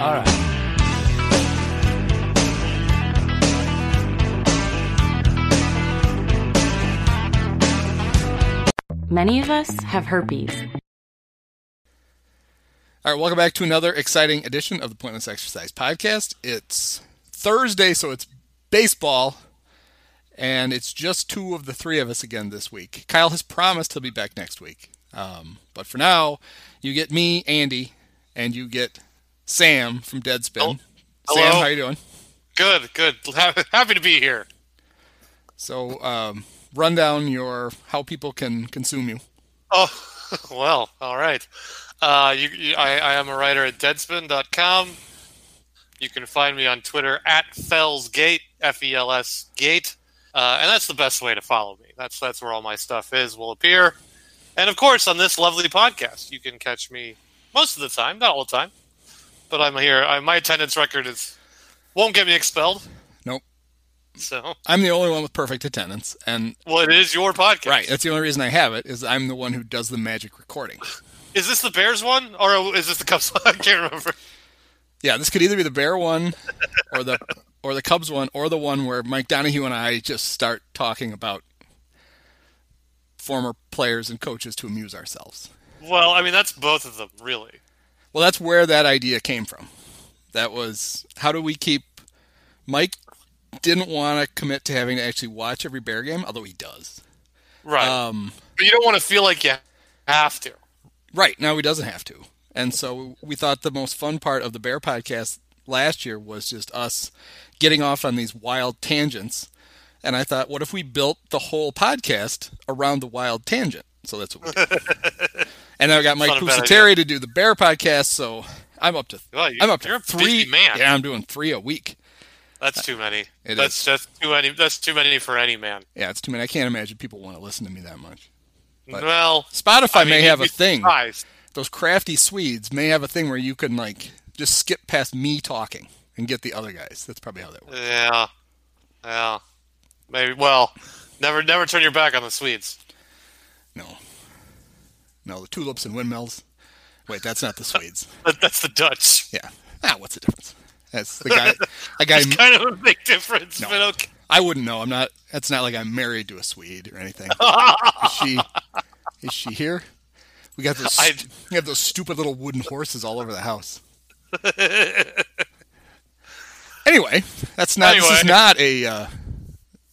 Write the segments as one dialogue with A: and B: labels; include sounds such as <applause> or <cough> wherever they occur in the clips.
A: All right.
B: Many of us have herpes.
C: All right, welcome back to another exciting edition of the Pointless Exercise Podcast. It's Thursday, so it's baseball, and it's just two of the three of us again this week. Kyle has promised he'll be back next week. Um, but for now, you get me, Andy, and you get Sam from Deadspin.
D: Oh,
C: Sam, how you doing?
D: Good, good. Happy to be here.
C: So, um, run down your how people can consume you.
D: Oh, <laughs> well, all right. Uh, you, you, I, I am a writer at Deadspin.com. You can find me on Twitter at Felsgate, F E L S Gate, uh, and that's the best way to follow me. That's that's where all my stuff is will appear, and of course on this lovely podcast, you can catch me most of the time, not all the time, but I'm here. I, my attendance record is won't get me expelled.
C: Nope.
D: So,
C: I'm the only one with perfect attendance, and
D: well, it is your podcast,
C: right, that's the only reason I have it is I'm the one who does the magic recording.
D: Is this the Bears one, or is this the Cubs one? <laughs> I can't remember.
C: Yeah, this could either be the Bear one, or the or the Cubs one, or the one where Mike Donahue and I just start talking about former players and coaches to amuse ourselves.
D: Well, I mean, that's both of them, really.
C: Well, that's where that idea came from. That was how do we keep Mike didn't want to commit to having to actually watch every Bear game, although he does.
D: Right.
C: Um,
D: but you don't want to feel like you have to.
C: Right. Now he doesn't have to. And so we thought the most fun part of the Bear podcast last year was just us getting off on these wild tangents. And I thought, what if we built the whole podcast around the wild tangent? So that's what we did. <laughs> and I got Mike
D: Not a bad
C: Pusateri to do the Bear podcast. So I'm up to
D: Well, you-
C: I'm up to three.
D: man.
C: Yeah, I'm doing three a week.
D: That's too many.
C: It
D: that's
C: is.
D: that's too many. That's too many for any man.
C: Yeah, it's too many. I can't imagine people want to listen to me that much. But
D: well,
C: Spotify
D: I mean,
C: may have a thing.
D: surprised.
C: those crafty Swedes may have a thing where you can like just skip past me talking and get the other guys. That's probably how that works.
D: Yeah, yeah. Maybe. Well, never, never turn your back on the Swedes.
C: No, no, the tulips and windmills. Wait, that's not the <laughs> Swedes.
D: That's the Dutch.
C: Yeah. Ah, what's the difference? That's the guy. A guy. <laughs>
D: It's kind of a big difference,
C: No.
D: but okay.
C: I wouldn't know. I'm not. That's not like I'm married to a Swede or anything. Is she? <laughs> Is she here? We got those.
D: I-
C: we have those stupid little wooden horses all over the house. anyway, that's not. This is not a. Uh,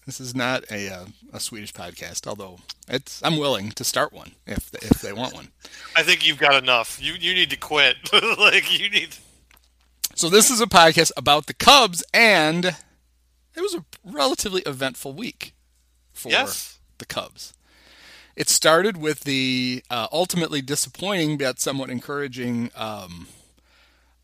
C: this is not a uh, a Swedish podcast. Although it's, I'm willing to start one if if they want one.
D: I think you've got enough. You you need to quit. <laughs> like you need.
C: So this is a podcast about the Cubs, and it was a relatively eventful week for
D: Yes.
C: the Cubs. It started with the uh, ultimately disappointing but somewhat encouraging. Um,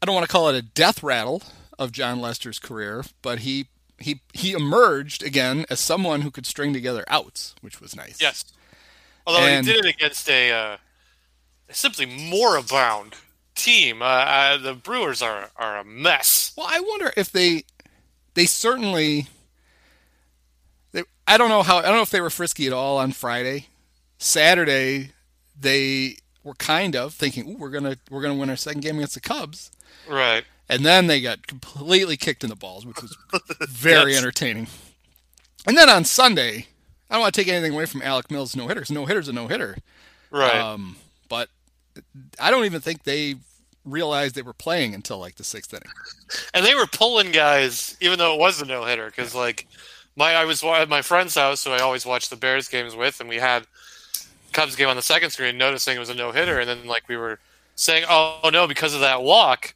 C: I don't want to call it a death rattle of Jon Lester's career, but he he he emerged again as someone who could string together outs, which was nice.
D: Yes. Although
C: And-
D: he did it against a uh, simply moribund team. Uh, uh, the Brewers are are a mess.
C: Well, I wonder if they they certainly they, I don't know how I don't know if they were frisky at all on Friday. Saturday they were kind of thinking, "Ooh, we're to we're going to win our second game against the Cubs."
D: Right.
C: And then they got completely kicked in the balls, which was <laughs> very entertaining. And then on Sunday, I don't want to take anything away from Alec Mills' no hitter. No hitter's a no hitter.
D: Right.
C: Um, but I don't even think they realized they were playing until like the sixth inning.
D: and they were pulling guys, even though it was a no hitter. Because like my I was at my friend's house, who I always watch the Bears games with, and we had Cubs game on the second screen, noticing it was a no hitter, and then like we were saying, "Oh no, because of that walk,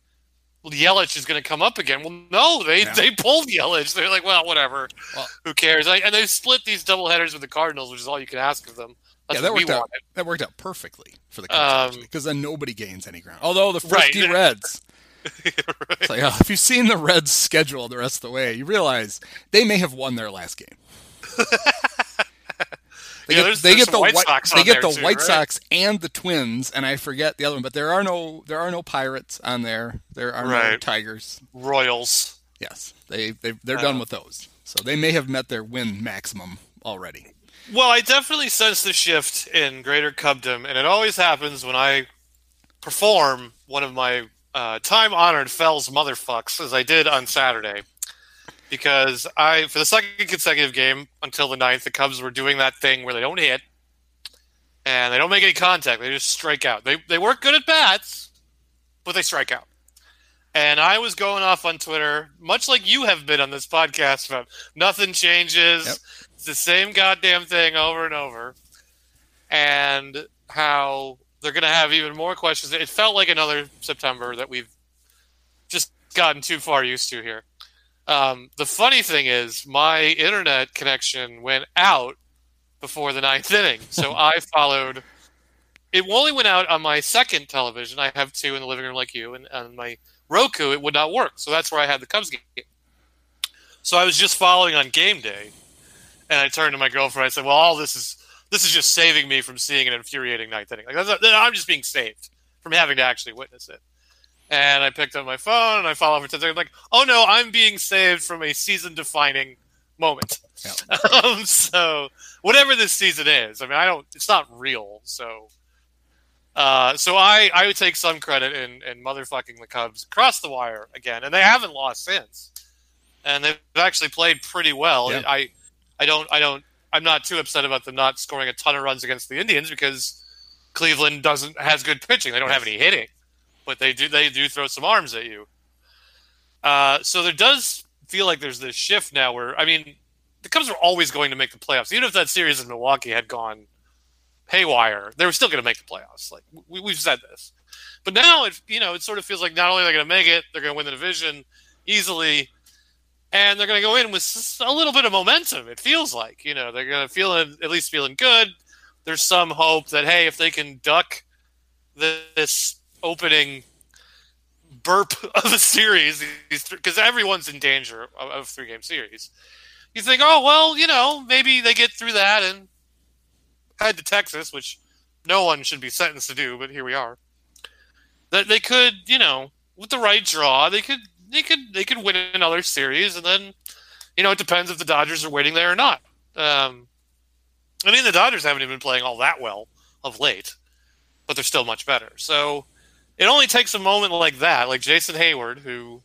D: Yelich is going to come up again." Well, no, they
C: Yeah.
D: they pulled Yelich. They're like, "Well, whatever,
C: Well-
D: who cares?" And they split these double headers with the Cardinals, which is all you can ask of them. That's
C: yeah, that worked out.
D: wanted.
C: That worked out perfectly for the Cubs
D: Um,
C: because then nobody gains any ground. Although the
D: Right. <laughs>
C: Reds, <laughs>
D: Right.
C: it's like, oh, if you've seen the Reds' schedule the rest of the way, you realize they may have won their last game. <laughs> They
D: Yeah,
C: get,
D: there's-
C: they
D: there's
C: get the
D: White Sox
C: they get the
D: too,
C: White
D: right?
C: Sox and the Twins, and I forget the other one. But there are no there are no Pirates on there. There are no Tigers.
D: Royals.
C: Yes, they they they're done
D: Oh.
C: with those. So they may have met their win maximum already.
D: Well, I definitely sense the shift in Greater Cubdom, and it always happens when I perform one of my uh, time honored Fels motherfucks as I did on Saturday. Because I, for the second consecutive game until the ninth, the Cubs were doing that thing where they don't hit and they don't make any contact. They just strike out. They, they work good at bats, but they strike out. And I was going off on Twitter, much like you have been on this podcast, about nothing changes.
C: Yep.
D: It's the same goddamn thing over and over. And how they're going to have even more questions. It felt like another September that we've just gotten too far used to here. Um, the funny thing is, my internet connection went out before the ninth inning, so <laughs> I followed. It only went out on my second television. I have two in the living room, like you, and on my Roku, it would not work. So that's where I had the Cubs game. So I was just following on game day, and I turned to my girlfriend. I said, "Well, all this is this is just saving me from seeing an infuriating ninth inning. Like that's, I'm just being saved from having to actually witness it." And I picked up my phone and I followed for 10 seconds. Like, oh no, I'm being saved from a season-defining moment.
C: Yeah. <laughs>
D: um, so whatever this season is, I mean, I don't. It's not real. So, uh, so I I would take some credit in in motherfucking the Cubs across the wire again, and they haven't lost since, and they've actually played pretty well.
C: Yeah.
D: I I don't I don't I'm not too upset about them not scoring a ton of runs against the Indians because Cleveland doesn't has good pitching. They don't have any hitting, but they do they do throw some arms at you. Uh, so there does feel like there's this shift now where I mean the Cubs were always going to make the playoffs. Even if that series in Milwaukee had gone haywire, they were still going to make the playoffs. Like we, we've said this, but now it you know it sort of feels like not only are they going to make it, they're going to win the division easily, and they're going to go in with a little bit of momentum. It feels like you know they're going to feel at least feeling good. There's some hope that hey, if they can duck this opening burp <laughs> of a series, because everyone's in danger of, a three game series. You think, oh well, you know, maybe they get through that and head to Texas, which no one should be sentenced to do, but here we are. That they could, you know, with the right draw, they could they could they could win another series, and then, you know, it depends if the Dodgers are waiting there or not. Um, I mean, the Dodgers haven't even been playing all that well of late, but they're still much better. So it only takes a moment like that, like Jason Heyward, who,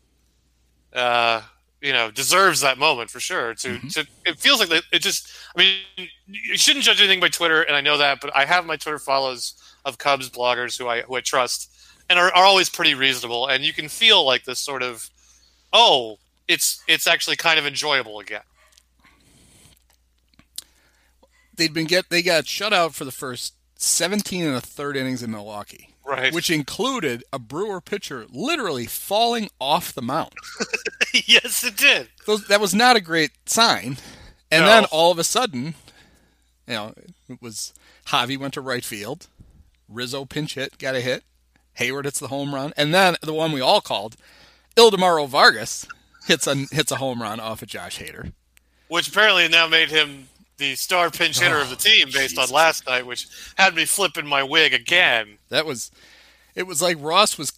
D: uh, you know, deserves that moment for sure. To,
C: Mhm.
D: to it feels like it just. I mean, you shouldn't judge anything by Twitter, and I know that, but I have my Twitter follows of Cubs bloggers who I who I trust and are, are always pretty reasonable, and you can feel like this sort of, oh, it's it's actually kind of enjoyable again.
C: They'd been get they got shut out for the first 17 and a third innings in Milwaukee,
D: Right.
C: which included a Brewer pitcher literally falling off the mound. <laughs>
D: yes, it did.
C: Those, that was not a great sign. And
D: No.
C: then all of a sudden, you know, it was Javi went to right field, Rizzo pinch hit, got a hit, Heyward hits the home run, and then the one we all called, Ildemaro Vargas hits a hits a home run off of Josh Hader.
D: which apparently now made him the star pinch hitter of the team based
C: Jesus.
D: on last night, which had me flipping my wig again.
C: That was, it was like Ross was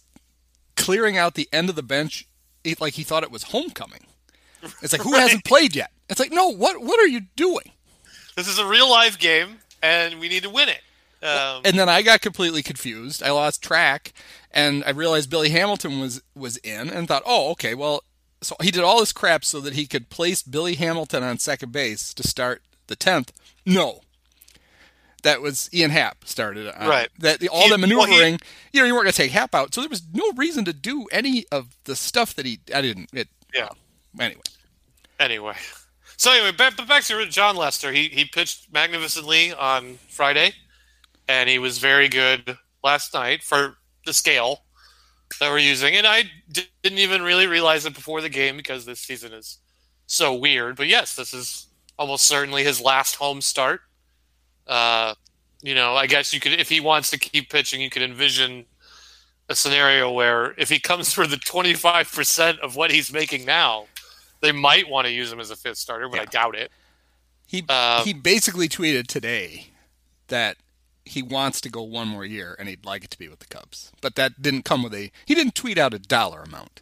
C: clearing out the end of the bench, like he thought it was homecoming. It's like <laughs> who
D: Right.
C: hasn't played yet? It's like no, what what are you doing?
D: This is a real life game, and we need to win it. Um,
C: and then I got completely confused. I lost track, and I realized Billy Hamilton was was in, and thought, oh, okay, well, so he did all this crap so that he could place Billy Hamilton on second base to start the tenth. No, that was Ian Happ started on.
D: Right.
C: That the, all
D: He-
C: that
D: well, he-
C: maneuvering, you know, you weren't going to take Happ out, so there was no reason to do any of the stuff that he. I didn't. It.
D: yeah.
C: Uh, anyway,
D: Anyway, so anyway, back, but back to Jon Lester. He he pitched magnificently on Friday, and he was very good last night for the scale that we're using. And I didn't even really realize it before the game because this season is so weird. But yes, this is almost certainly his last home start. Uh, you know, I guess you could, if he wants to keep pitching, you could envision a scenario where if he comes for the 25% of what he's making now, they might want to use him as a fifth starter, but I doubt it.
C: he
D: Uh,
C: he basically tweeted today that he wants to go one more year and he'd like it to be with the Cubs. But that didn't come with a he didn't tweet out a dollar amount.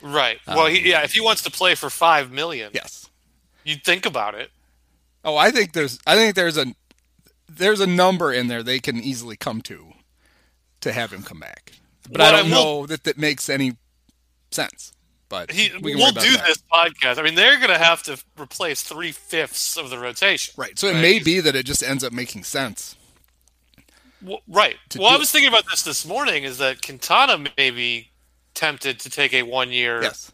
D: Right. Well, he, yeah, if he wants to play for five million,
C: Yes.
D: you'd think about it.
C: Oh, I think there's I think there's a there's a number in there they can easily come to to have him come back. but I
D: I
C: don't
D: will-
C: know that that makes any sense. But
D: He,
C: we can
D: we'll do
C: that.
D: this podcast. I mean, they're going to have to replace three fifths of the rotation.
C: Right. So it may be that it just ends up making sense.
D: W- right. Well, I was thinking about this this morning. Is that Quintana may be tempted to take a one year,
C: Yes.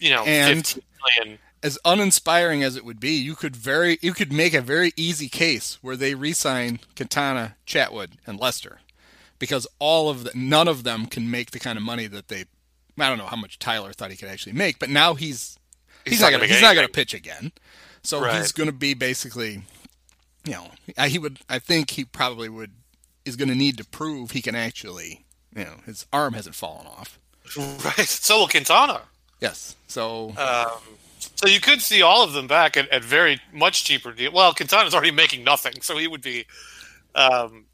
D: you know,
C: And-
D: fifteen million.
C: As uninspiring as it would be, you could very you could make a very easy case where they re-sign Quintana, Chatwood, and Lester, because all of the none of them can make the kind of money that they. I don't know how much Tyler thought he could actually make, but now he's he's,
D: He's
C: not gonna he's not gonna pitch again, so
D: Right.
C: he's gonna be basically, you know, I- he would I think he probably would is gonna need to prove he can actually, you know, his arm hasn't fallen off. <laughs>
D: Right. So will Quintana.
C: Yes, so
D: Um, so you could see all of them back at, at very much cheaper deal. Well, Quintana's already making nothing, so he would be. Um,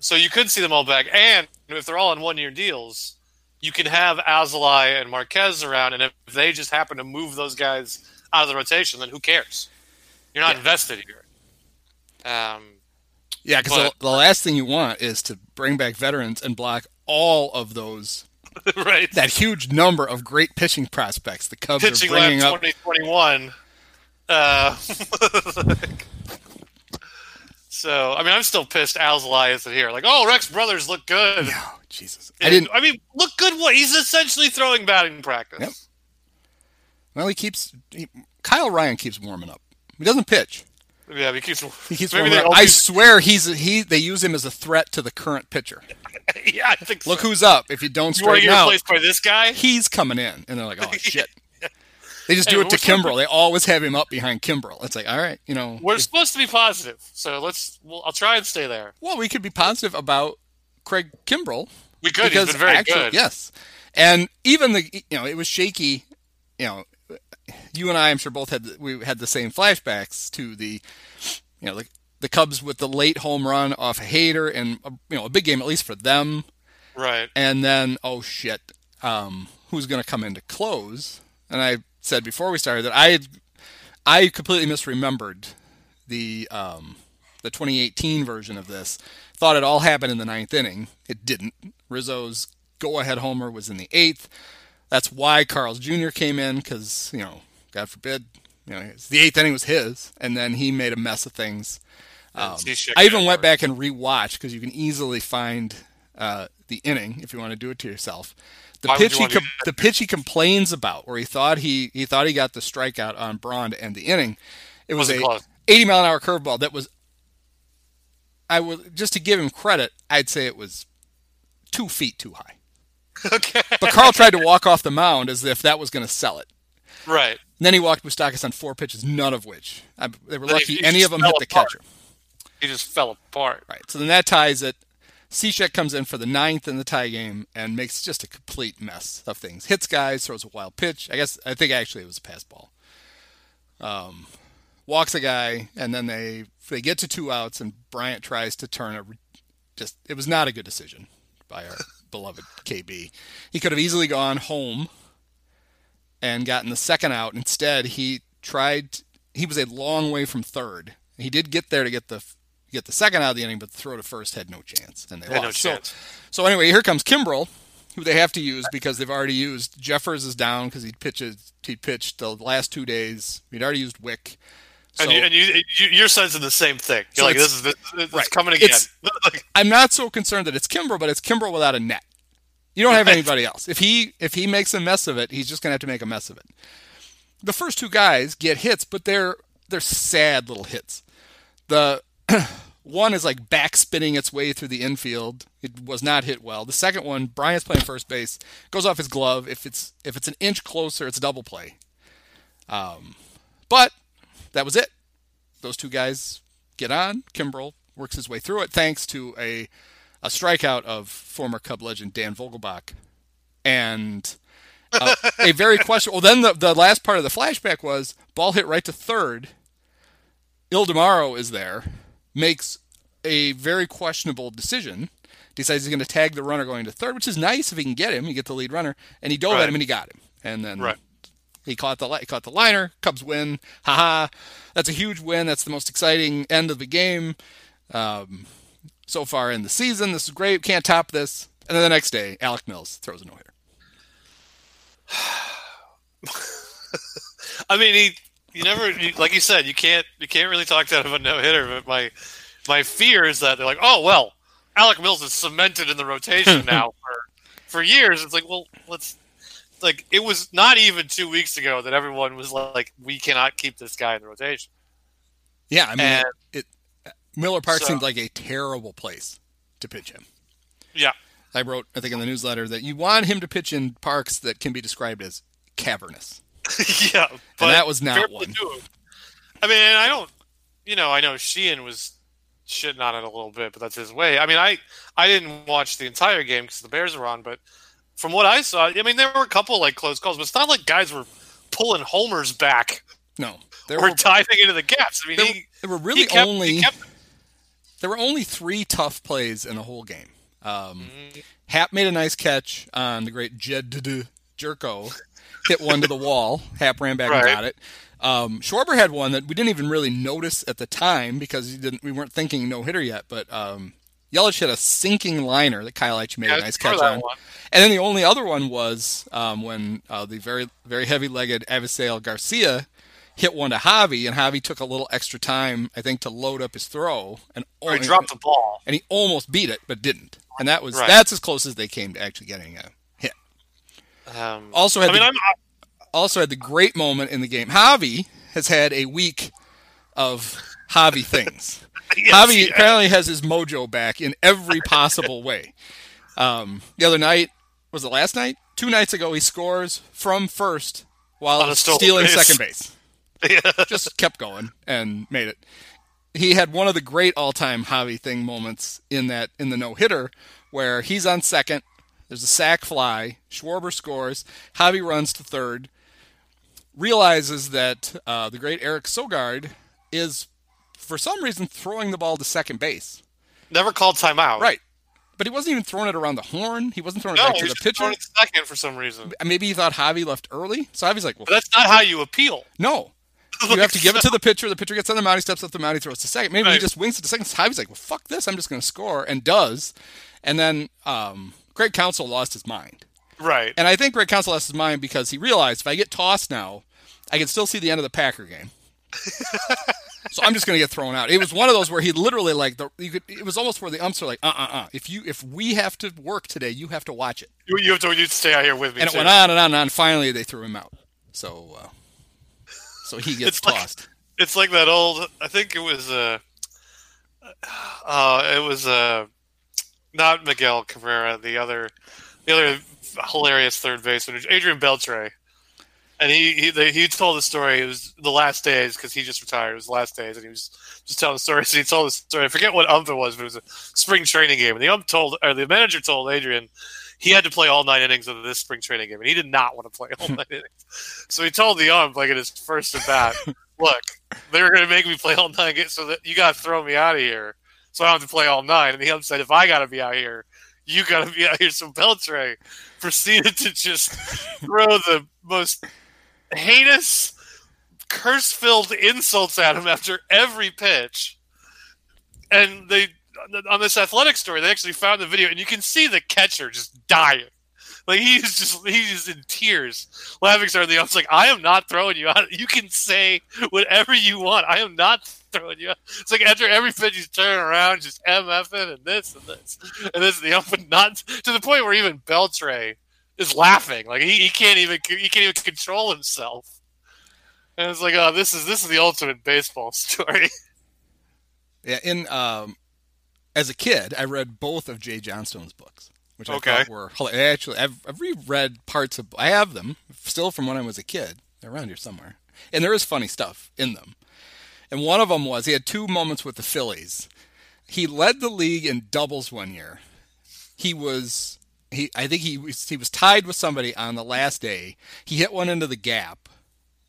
D: so you could see them all back, and if they're all on one year deals, you can have Alzolay and Marquez around, and if they just happen to move those guys out of the rotation, then who cares? You're not
C: Yeah.
D: invested here. Um,
C: Yeah, because the, the last thing you want is to bring back veterans and block all of those <laughs>
D: right.
C: that huge number of great pitching prospects the Cubs
D: Pitching
C: are bringing up.
D: 2021. Uh, <laughs> so, I mean, I'm still pissed Alzolay isn't here. Like, oh, Rex Brothers look good.
C: No, Jesus, I didn't.
D: I mean, look good. What he's essentially throwing batting practice.
C: Yep. Well, he keeps. He, Kyle Ryan keeps warming up. He doesn't pitch.
D: Yeah, he keeps.
C: He keeps warming up. I swear he's he. They use him as a threat to the current pitcher. <laughs>
D: yeah, I think.
C: Look
D: so.
C: who's up. If you don't
D: you
C: straighten out,
D: replaced by this guy?
C: he's coming in, and they're like, oh <laughs> shit. They just
D: Hey,
C: do it to Kimbrel. They always have him up behind Kimbrel. It's like, all right, you know.
D: We're
C: if-
D: supposed to be positive, so let's. Well, I'll try and stay there.
C: well, we could be positive about Craig Kimbrel
D: We could. He's been very
C: actually,
D: good.
C: Yes, and even the you know it was shaky. You know, you and I, I'm sure both had the, we had the same flashbacks to the you know the, the Cubs with the late home run off a Hader and uh, you know a big game at least for them,
D: Right.
C: and then oh shit, um, who's going to come in to close? And I said before we started that I had, I completely misremembered the um, the 2018 version of this. Thought it all happened in the ninth inning. It didn't. Rizzo's go-ahead homer was in the eighth. That's why Carl's Jr. came in because you know, God forbid, you know, the eighth inning was his, and then he made a mess of things. Um, I even went back and rewatched because you can easily find uh, the inning if you want to do it to yourself. The
D: Why
C: pitch
D: you
C: he com- the pitch he complains about, where he thought he he thought he got the strikeout on Braun to end the inning. It was
D: Wasn't
C: a
D: close.
C: 80 mile an hour curveball that was. I would just to give him credit, I'd say it was two feet too high. <laughs>
D: Okay.
C: But Carl tried to walk off the mound as if that was going to sell it.
D: right.
C: And then he walked Moustakas on four pitches, none of which I, they were lucky any of them hit the
D: apart.
C: catcher.
D: He just fell apart.
C: Right. So then that ties it. Cishek comes in for the ninth in the tie game and makes just a complete mess of things. Hits guys, throws a wild pitch. I guess I think actually it was a pass ball. Um, walks a guy, and then they they get to two outs, and Bryant tries to turn a just. It was not a good decision by our <laughs> beloved KB. He could have easily gone home and gotten the second out. Instead, he tried. He was a long way from third. He did get there to get the get the second out of the inning, but the throw to first had no chance, and they
D: Had
C: lost.
D: no
C: So-. So, anyway, here comes Kimbrel, who they have to use because they've already used Jeffress is down because he pitches he pitched the last two days. He'd already used Wick. So
D: and you, and you, you, you're sensing the same thing. You're like,
C: it's-
D: this is this, this
C: right.
D: coming again. <laughs>
C: It's- I'm not so concerned that it's Kimbrel, but it's Kimbrel without a net. You don't have anybody else. If he if he makes a mess of it, he's just gonna have to make a mess of it. The first two guys get hits, but they're they're sad little hits. The <clears throat> one is like back spinning its way through the infield. It was not hit well. The second one, Bryant's playing first base, goes off his glove. If it's if it's an inch closer, it's a double play. Um, but that was it. Those two guys get on. Kimbrel works his way through it thanks to a a strikeout of former Cub legend Dan Vogelbach, and uh, a <laughs> very questionable. Well, then the the last part of the flashback was ball hit right to third. Ildemaro is there, makes a very questionable decision. Decides he's going to tag the runner going to third, which is nice if he can get him. You get the lead runner, and he dove
D: Right.
C: at him and he got him. And then
D: Right.
C: he caught the he caught the liner. Cubs win. Haha. That's a huge win. That's the most exciting end of the game um, so far in the season. This is great. Can't top this. And then the next day, Alec Mills throws a no hitter. <sighs>
D: I mean, he you never you, like you said you can't you can't really talk to him about no hitter. But my my fear is that they're like, oh well, Alec Mills is cemented in the rotation <laughs> now for for years. It's like, well, let's like it was not even two weeks ago that everyone was like, we cannot keep this guy in the rotation.
C: Yeah, I mean,
D: And-
C: it, it Miller Park
D: So-
C: seemed like a terrible place to pitch him.
D: Yeah,
C: I wrote, I think, in the newsletter that you want him to pitch in parks that can be described as cavernous. <laughs>
D: yeah, but
C: that was not one.
D: I mean, and I don't, you know, I know Sheehan was shitting on it a little bit, but that's his way. I mean, I I didn't watch the entire game because the Bears were on, but from what I saw, I mean, there were a couple like close calls, but it's not like guys were pulling homers back
C: No, there
D: or
C: were
D: diving into the gaps. I mean,
C: there,
D: he,
C: there were really
D: kept,
C: only
D: kept
C: there were only three tough plays in the whole game. Um,
D: Mm-hmm.
C: Happ made a nice catch on the great Jedd Gyorko, hit one to the wall. Happ ran back and got it. Um, Schwarber had one that we didn't even really notice at the time because he didn't. We weren't thinking no hitter yet. But um, Yelich hit a sinking liner that Kyle Eich made
D: Yeah,
C: a nice catch on.
D: one.
C: And then the only other one was um, when uh, the very very heavy legged Avisail Garcia hit one to Javi, and Javi took a little extra time, I think, to load up his throw, and
D: or he dropped the ball.
C: and he almost beat it, but didn't. And that was
D: Right.
C: that's as close as they came to actually getting a.
D: Um,
C: Also had
D: I mean,
C: the,
D: I'm
C: also had the great moment in the game. Javi has had a week of Javi <laughs> things.
D: yes,
C: Javi
D: he-
C: apparently has his mojo back in every possible way. Um, the other night was it last night? Two nights ago, he scores from first while
D: On a stolen
C: stealing
D: base.
C: second base. <laughs>
D: yeah.
C: Just kept going and made it. He had one of the great all-time Javi thing moments in that in the no hitter where he's on second. There's a sack fly. Schwarber scores. Javi runs to third. Realizes that uh, the great Eric Sogard is, for some reason, throwing the ball to second base.
D: never called timeout.
C: Right. But he wasn't even throwing it around the horn. He wasn't throwing it back to the pitcher.
D: throwing it second for some reason.
C: Maybe he thought Javi left early. So Javi's like, well,
D: But that's not how you appeal.
C: no. <laughs> You have to give it to the pitcher. The pitcher gets on the mound. He steps up the mound. He throws to second. Maybe he just wings it to second. Javi's like, well, fuck this. I'm just going to score. And does. And then um, Craig Counsell lost his mind.
D: Right.
C: And I think Craig Counsell lost his mind because he realized if I get tossed now, I can still see the end of the Packer game. <laughs> so I'm just going to get thrown out. It was one of those where he literally like the you could. It was almost where the umps are like, uh, uh, uh. If you if we have to work today, you have to watch it.
D: You, you have to you stay out here with me.
C: And it went on and on and on. Finally, they threw him out. So, uh, so he gets <laughs>
D: It's like-
C: tossed.
D: It's like that old. I think it was. Uh, uh, it was uh, not Miguel Cabrera. The other, the other hilarious third baseman, Adrian Beltre. And he he they, he told the story. It was the last days because he just retired. It was the last days, and he was just telling the story. So he told the story. I forget what ump it was, but it was a spring training game. And the ump told, or the manager told Adrian, he had to play all nine innings of this spring training game, and he did not want to play all <laughs> nine innings. So he told the ump, like in his first at bat, <laughs> "Look, they were going to make me play all nine games, so that you got to throw me out of here, so I don't have to play all nine. And the ump said, "If I got to be out here, you got to be out here." So Beltre proceeded to just throw the most heinous, curse-filled insults at him after every pitch, and they on this athletic story, they actually found the video, and you can see the catcher just dying. Like he's just he's in tears, laughing. Starting the ump's like, "I am not throwing you out. You can say whatever you want. I am not throwing you out." It's like after every pitch, he's turning around, just mfing and this and this and this. The ump would not to the point where even Beltre is laughing. Like he, he can't even he can't even control himself. And it's like, oh, this is this is the ultimate baseball <laughs> story.
C: Yeah, in um, as a kid, I read both of Jay Johnstone's books, which I
D: Okay.
C: thought were hilarious. Actually, I've, I've reread parts of. I have them still from when I was a kid. They're around here somewhere, and there is funny stuff in them. And one of them was he had two moments with the Phillies. He led the league in doubles one year. He was he. I think he was he was tied with somebody on the last day. He hit one into the gap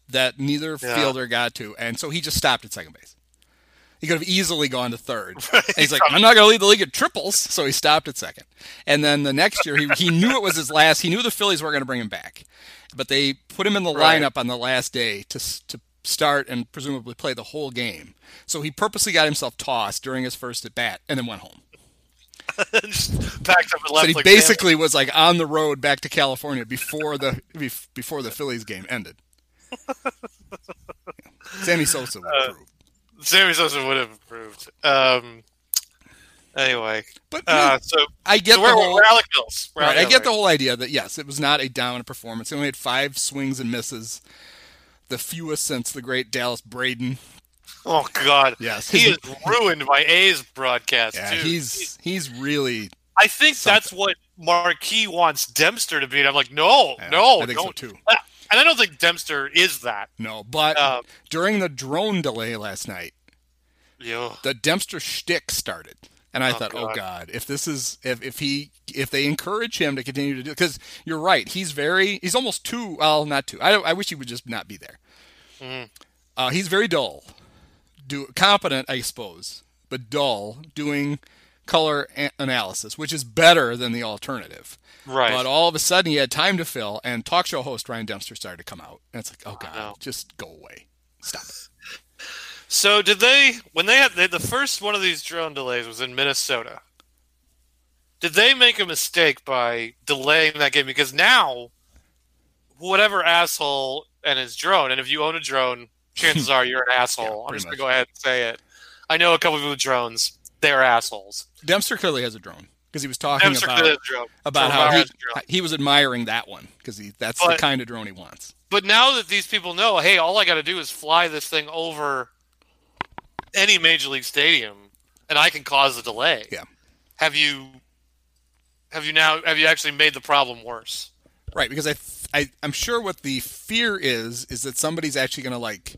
C: that neither
D: Yeah.
C: fielder got to, and so he just stopped at second base. He could have easily gone to third. <laughs> And he's like, I'm not going to lead the league at triples, so he stopped at second. And then the next year, he, he knew it was his last. He knew the Phillies weren't going to bring him back, but they put him in the
D: Right.
C: lineup on the last day to to start and presumably play the whole game. So he purposely got himself tossed during his first at bat and then went home. <laughs>
D: packed up and
C: So
D: left.
C: he
D: like
C: basically was like on the road back to California before the before the <laughs> Phillies game ended. Sammy Sosa would
D: Uh. Sammy Sosa would have approved. Um, anyway,
C: But
D: uh, so,
C: I get
D: so
C: the whole
D: Alec Mills.
C: Right. I
D: Alec
C: get the whole idea that yes, it was not a dominant performance. He only had five swings and misses, the fewest since the great Dallas Braden.
D: Oh God,
C: Yes,
D: he has ruined my A's broadcast
C: Yeah,
D: too.
C: he's he's really
D: I think that's what Marquee wants Dempster to be. And I'm like, no,
C: Yeah,
D: no,
C: I think so
D: don't.
C: too.
D: And I don't think Dempster is that.
C: no. But
D: Uh,
C: during the drone delay last night,
D: Yeah.
C: the Dempster shtick started. And I
D: Oh,
C: thought, oh
D: God.
C: God, if this is if, if he if they encourage him to continue to do because you're right, he's very he's almost too well not too. I I wish he would just not be there.
D: Mm-hmm.
C: Uh, he's very dull, do competent I suppose, but dull doing color a- analysis, which is better than the alternative.
D: Right.
C: But all of a sudden, he had time to fill, and talk show host Ryan Dempster started to come out, and it's like, oh God, just go away, stop. it.
D: So did they when they had they, the first one of these drone delays was in Minnesota? Did they make a mistake by delaying that game? Because now, whatever asshole and his drone, and if you own a drone, chances <laughs> are you're an asshole. I'm just gonna
C: much.
D: go ahead and say it. I know a couple people with drones. They're assholes.
C: Dempster clearly has a drone because he was talking
D: Dempster
C: about
D: could have a drone.
C: about
D: Or
C: how he, he was admiring that one because he that's the kind of drone he wants.
D: But now that these people know, hey, all I got to do is fly this thing over any major league stadium, and I can cause a delay.
C: Yeah.
D: Have you? Have you now? Have you actually made the problem worse?
C: Right, because I, I I'm sure what the fear is is that somebody's actually going to like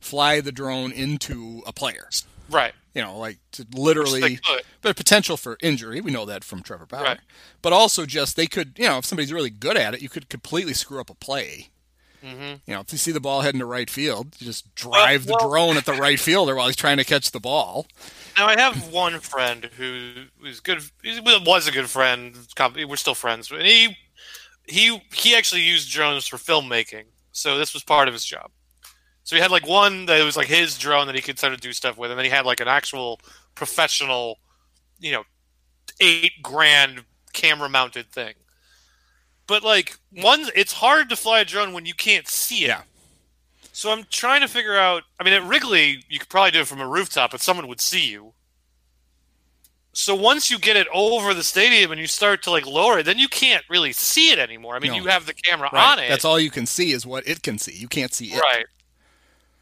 C: fly the drone into a player.
D: Right.
C: You know, like to literally, but potential for injury. We know that from Trevor Bauer.
D: Right.
C: But also just they could, you know, if somebody's really good at it, you could completely screw up a play.
D: Mm-hmm.
C: You know, if you see the ball heading to right field, you just drive
D: well-
C: the drone at the right fielder while he's trying to catch the ball.
D: Now I have one friend who was good. He was a good friend. We're still friends, and he he he actually used drones for filmmaking. So this was part of his job. So he had like one that was like his drone that he could sort of do stuff with, and then he had like an actual professional, you know, eight grand camera mounted thing. But like one, it's hard to fly a drone when you can't see it.
C: Yeah.
D: So I'm trying to figure out. I mean, at Wrigley, you could probably do it from a rooftop, but someone would see you. So once you get it over the stadium and you start to like lower it, then you can't really see it anymore. I mean,
C: No.
D: you have the camera
C: Right.
D: on it,
C: That's all you can see is what it can see. You can't see it.
D: right?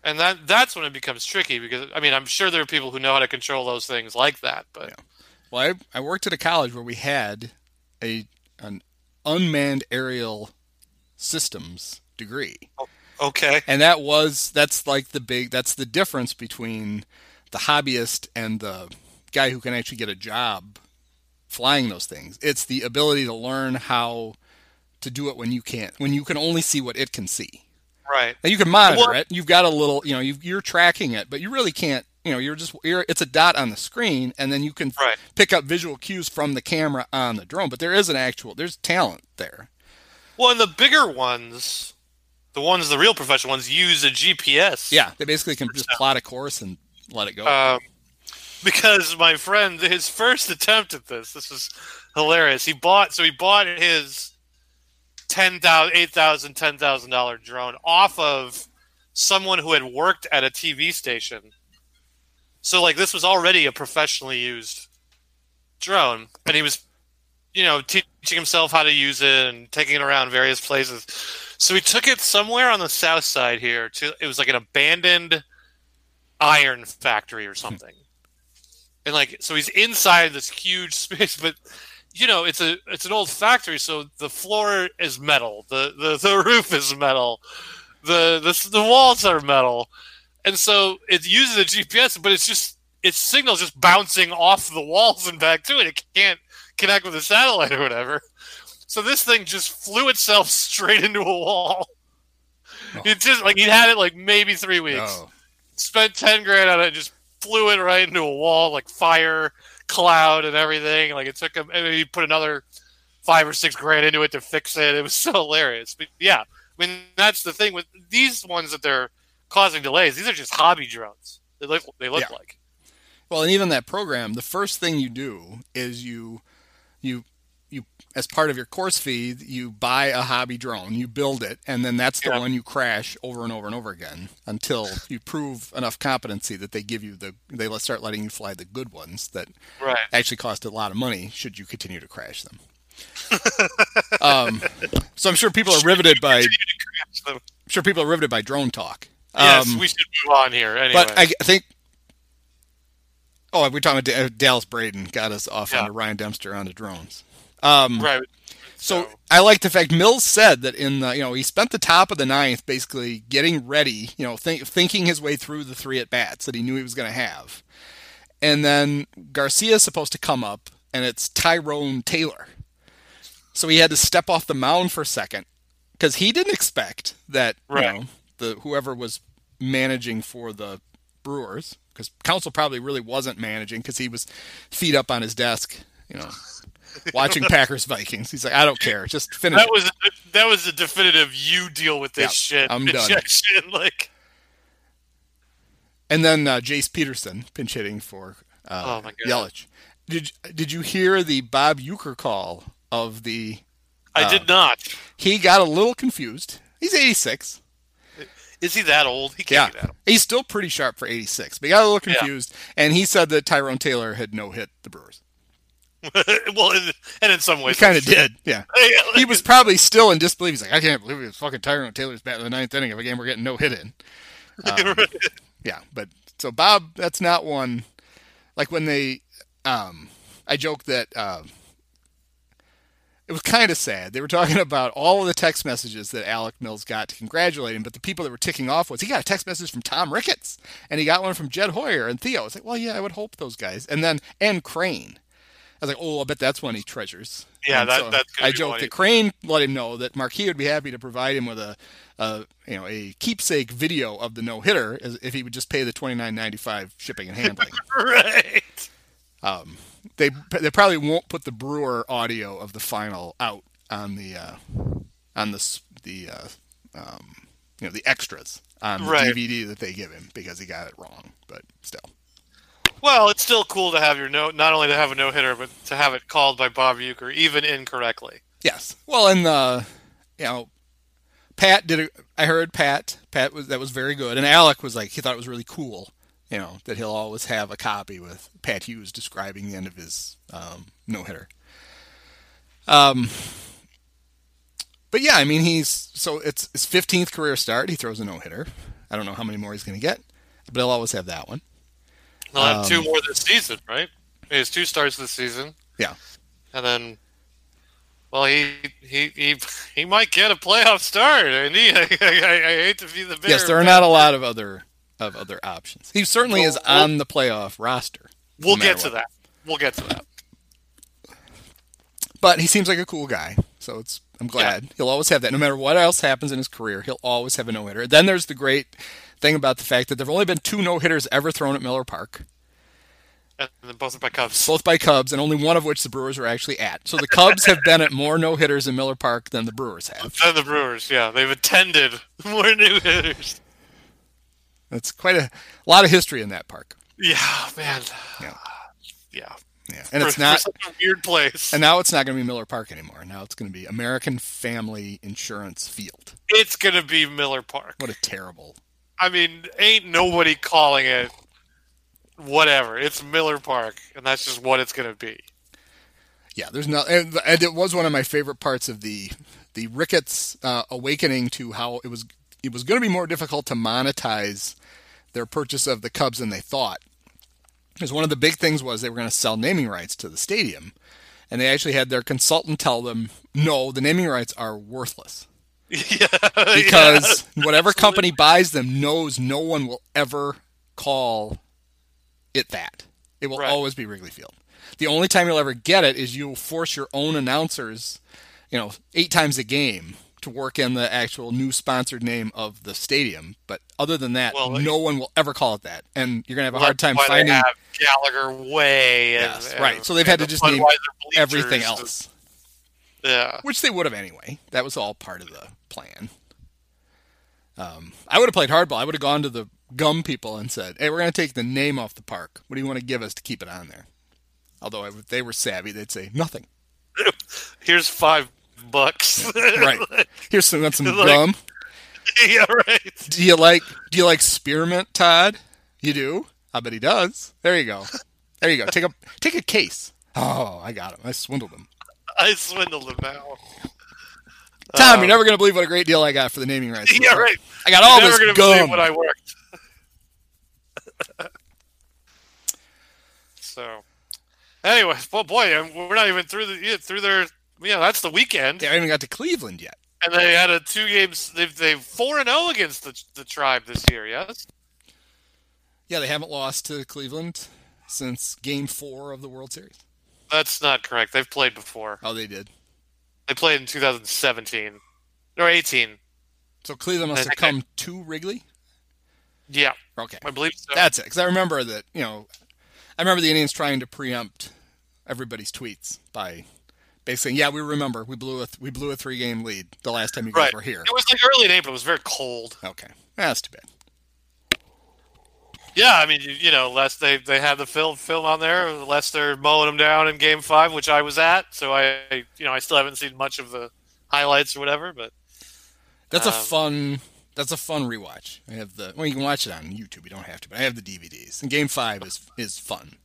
D: And that that's when it becomes tricky because I mean, I'm sure there are people who know how to control those things like that, but
C: Yeah. Well, I, I worked at a college where we had a an unmanned aerial systems degree.
D: Oh, okay,
C: And that was that's like the big that's the difference between the hobbyist and the guy who can actually get a job flying those things. It's the ability to learn how to do it when you can't when you can only see what it can see.
D: Right?
C: And you can monitor
D: Well-
C: it. You've got a little, you know, you you're tracking it, but you really can't. You know, you're just you're, it's a dot on the screen, and then you can
D: Right.
C: pick up visual cues from the camera on the drone. But there is an actual there's talent there.
D: Well, and the bigger ones, the ones the real professional ones, use a GPS.
C: Yeah, they basically can just plot a course and let it go.
D: Um, because my friend, his first attempt at this, this is hilarious. He bought, so he bought his ten thousand, eight thousand, ten thousand dollar drone off of someone who had worked at a TV station. So like this was already a professionally used drone, and he was, you know, teaching himself how to use it and taking it around various places. So he took it somewhere on the south side here to. It was like an abandoned iron factory or something. And like so he's inside this huge <laughs> space, but you know, it's a it's an old factory, so the floor is metal, the the, the <laughs> roof is metal, the, the the walls are metal. And so it uses a GPS, but it's just its signal just bouncing off the walls and back to it. It can't connect with a satellite or whatever. So this thing just flew itself <laughs> straight into a wall. Oh. It just like he had it like maybe three weeks
C: oh,
D: spent 10 grand on it just flew it right into a wall like fire cloud and everything. Like it took him and he put another five or six grand into it to fix it. It was <laughs> so hilarious. But yeah i mean that's the thing with these ones that they're causing delays. These are just hobby drones. They look they look
C: Yeah.
D: like.
C: Well, and even that program, the first thing you do is you you you as part of your course fee, you buy a hobby drone, you build it, and then that's the
D: Yeah.
C: one you crash over and over and over again until you prove enough competency that they give you the they start letting you fly the good ones that
D: Right.
C: actually cost a lot of money should you continue to crash them. <laughs> um, so I'm sure people are riveted by I'm
D: Continue to crash them.
C: sure people are riveted by drone talk.
D: Yes,
C: Um,
D: we should move on here. Anyway.
C: but I, think. Oh, we're talking about Da- Dallas Braden got us off
D: Yeah.
C: onto Ryan Dempster onto drones. Um,
D: right.
C: so I like the fact Mills said that in the you know he spent the top of the ninth basically getting ready, you know, think, thinking his way through the three at bats that he knew he was going to have, and then Garcia's supposed to come up, and it's Tyrone Taylor, so he had to step off the mound for a second because he didn't expect that
D: Right.
C: you know the whoever was managing for the Brewers because Counsell probably really wasn't managing because he was feet up on his desk, you know, watching Packers Vikings. He's like, I don't care, just finish.
D: that
C: it."
D: was that was a definitive. You deal with this
C: Yeah,
D: shit.
C: I'm <laughs> done.
D: Injection, Like,
C: And then uh, Jace Peterson pinch hitting for uh,
D: Oh, my God.
C: Yelich. Did did you hear the Bob Uecker call of the?
D: I
C: Uh,
D: did not.
C: He got a little confused. He's 86.
D: Is he that old? He
C: Yeah,
D: that
C: he's still pretty sharp for 86, but he got a little
D: Yeah.
C: confused. And he said that Tyrone Taylor had no hit the Brewers. <laughs>
D: well, in, and in some ways.
C: He kind of did, <laughs> yeah. He was probably still in disbelief. He's like, I can't believe it was fucking Tyrone Taylor's bat in the ninth inning of a game we're getting no hit in. <laughs> Um, yeah, but so Bob, that's not one. Like when they, um, I joked that uh, it was kind of sad. They were talking about all of the text messages that Alec Mills got to congratulate him, but the people that were ticking off was he got a text message from Tom Ricketts and he got one from Jed Hoyer and Theo. It's like, well, yeah, I would hope those guys, and then and Crane. I was like, oh, I bet that's one he treasures.
D: Yeah,
C: And
D: that- that's gonna
C: I joked that Crane let him know that Marquee would be happy to provide him with a, a you know, a keepsake video of the no hitter if he would just pay the twenty nine ninety five shipping and handling. <laughs>
D: right.
C: um, they they probably won't put the Brewer audio of the final out on the uh, on the the uh, um, you know the extras on the
D: Right.
C: DVD that they give him because he got it wrong. But still,
D: Well, it's still cool to have your no, not only to have a no hitter, but to have it called by Bob Uecker, even incorrectly.
C: yes. Well, and uh, you know, Pat did. A, I heard Pat. Pat was that was very good, and Alec was like he thought it was really cool. You know that he'll always have a copy with Pat Hughes describing the end of his um, no hitter. Um, but yeah, I mean he's so it's his 15th career start. He throws a no hitter. I don't know how many more he's going to get, but he'll always have that one.
D: He'll have two
C: Um,
D: more this season, right? He has two starts this season,
C: Yeah,
D: and then, well, he he he, he might get a playoff start. And he, <laughs> I, I, I hate to be the bearer.
C: yes, there are not a lot of other of other options. He certainly is
D: Well,
C: on the playoff roster.
D: We'll
C: no
D: get to
C: what.
D: that. We'll get to that.
C: But he seems like a cool guy, so it's I'm glad he'll always have that. No matter what else happens in his career, he'll always have a no hitter. Then there's the great thing about the fact that there've only been two no hitters ever thrown at Miller Park,
D: And then both by Cubs.
C: both by Cubs, and only one of which the Brewers were actually at. So the Cubs have been at more no hitters in Miller Park than the Brewers have.
D: And the Brewers, yeah, they've attended <laughs> more no hitters.
C: That's quite a, a lot of history in that park.
D: Yeah, man.
C: Yeah.
D: Yeah.
C: Yeah, and
D: For-
C: it's not.
D: such a weird place.
C: And now it's not going to be Miller Park anymore. Now it's going to be American Family Insurance Field.
D: it's gonna be Miller Park.
C: What a terrible.
D: I mean, ain't nobody calling it whatever. It's Miller Park, and that's just what it's gonna be.
C: Yeah, there's no, and, and it was one of my favorite parts of the the Ricketts uh, awakening to how it was it was going to be more difficult to monetize their purchase of the Cubs than they thought. Because one of the big things was they were going to sell naming rights to the stadium, and they actually had their consultant tell them, "No, the naming rights are worthless <laughs>
D: yeah,
C: because whatever company buys them knows no one will ever call it that. It will
D: Right.
C: always be Wrigley Field. The only time you'll ever get it is you'll force your own announcers, you know, eight times a game to work in the actual new sponsored name of the stadium. But other than that,
D: Well,
C: no one will ever call it that, and you're gonna have a hard time
D: that's why they
C: finding
D: Gallagher Way. And,
C: Yes,
D: and-
C: right. So they've had to just name everything else,
D: Yeah.
C: which they would have anyway. That was all part of the plan. Um, I would have played hardball. I would have gone to the gum people and said, "Hey, we're going to take the name off the park. What do you want to give us to keep it on there?" Although if they were savvy, they'd say nothing. <laughs>
D: Here's five bucks. <laughs>
C: Right. Here's some, some <laughs>
D: Like-
C: gum.
D: yeah, right.
C: Do you like Do you like spearmint, Todd? You do. I bet he does. There you go. There you go. Take a take a case. Oh, I got him. I swindled him. <laughs>
D: I swindled him now.
C: Tom,
D: Um,
C: you're never gonna believe what a great deal I got for the naming rights. <laughs>
D: Yeah, right.
C: I got all
D: You're never
C: this
D: gonna believe what I worked. <laughs> so, anyway, well, boy, um, we're not even through the yeah, through their. Yeah, that's the weekend,
C: They haven't even got to Cleveland yet.
D: and they had a two games. They've they four and zero against the the tribe this year. Yes.
C: Yeah, they haven't lost to Cleveland since Game Four of the World Series.
D: That's not correct. They've played before.
C: Oh, they did.
D: They played in 2017 or 18.
C: So Cleveland must have
D: think I-
C: come to Wrigley.
D: Yeah,
C: Okay,
D: I believe so.
C: that's it. Because I remember that you know, I remember the Indians trying to preempt everybody's tweets by basically, yeah, we remember we blew a we blew a three game lead the last time you guys
D: right.
C: were here.
D: It was like early in April. It was very cold.
C: Okay, that's too bad.
D: Yeah, I mean, you, you know, Les they they had the film film on there. less they're mowing them down in Game Five, which I was at. So I, you know, I still haven't seen much of the highlights or whatever. But
C: That's a
D: Um,
C: fun. That's a fun rewatch. I have the well, you can watch it on YouTube. You don't have to, but I have the DVDs. And Game Five is is fun.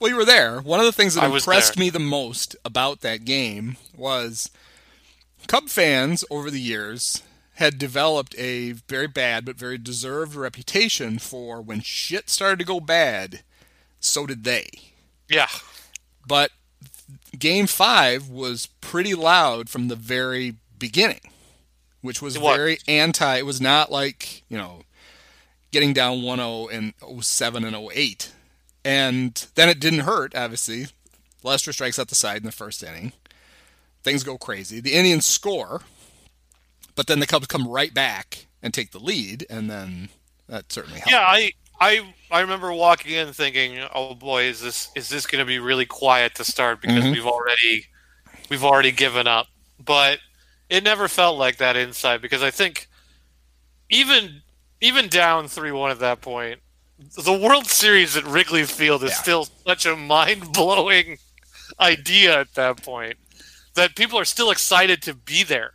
C: Well, you were there. One of the things that
D: I
C: impressed me the most about that game was Cub fans over the years had developed a very bad but very deserved reputation for when shit started to go bad, so did they.
D: yeah,
C: But game five was pretty loud from the very beginning, which was
D: was.
C: very anti. It was not like, you know, getting down 1 0 in 07 and 08. And then it didn't hurt, obviously. Lester strikes out the side in the first inning. Things go crazy. The Indians score, but then the Cubs come right back and take the lead, and then that certainly helped.
D: yeah. I I I remember walking in thinking, oh boy, is this is this going to be really quiet to start because
C: Mhm.
D: we've already we've already given up. But it never felt like that inside because I think even even down three one at that point, the World Series at Wrigley Field is
C: Yeah.
D: still such a mind blowing <laughs> idea at that point that people are still excited to be there.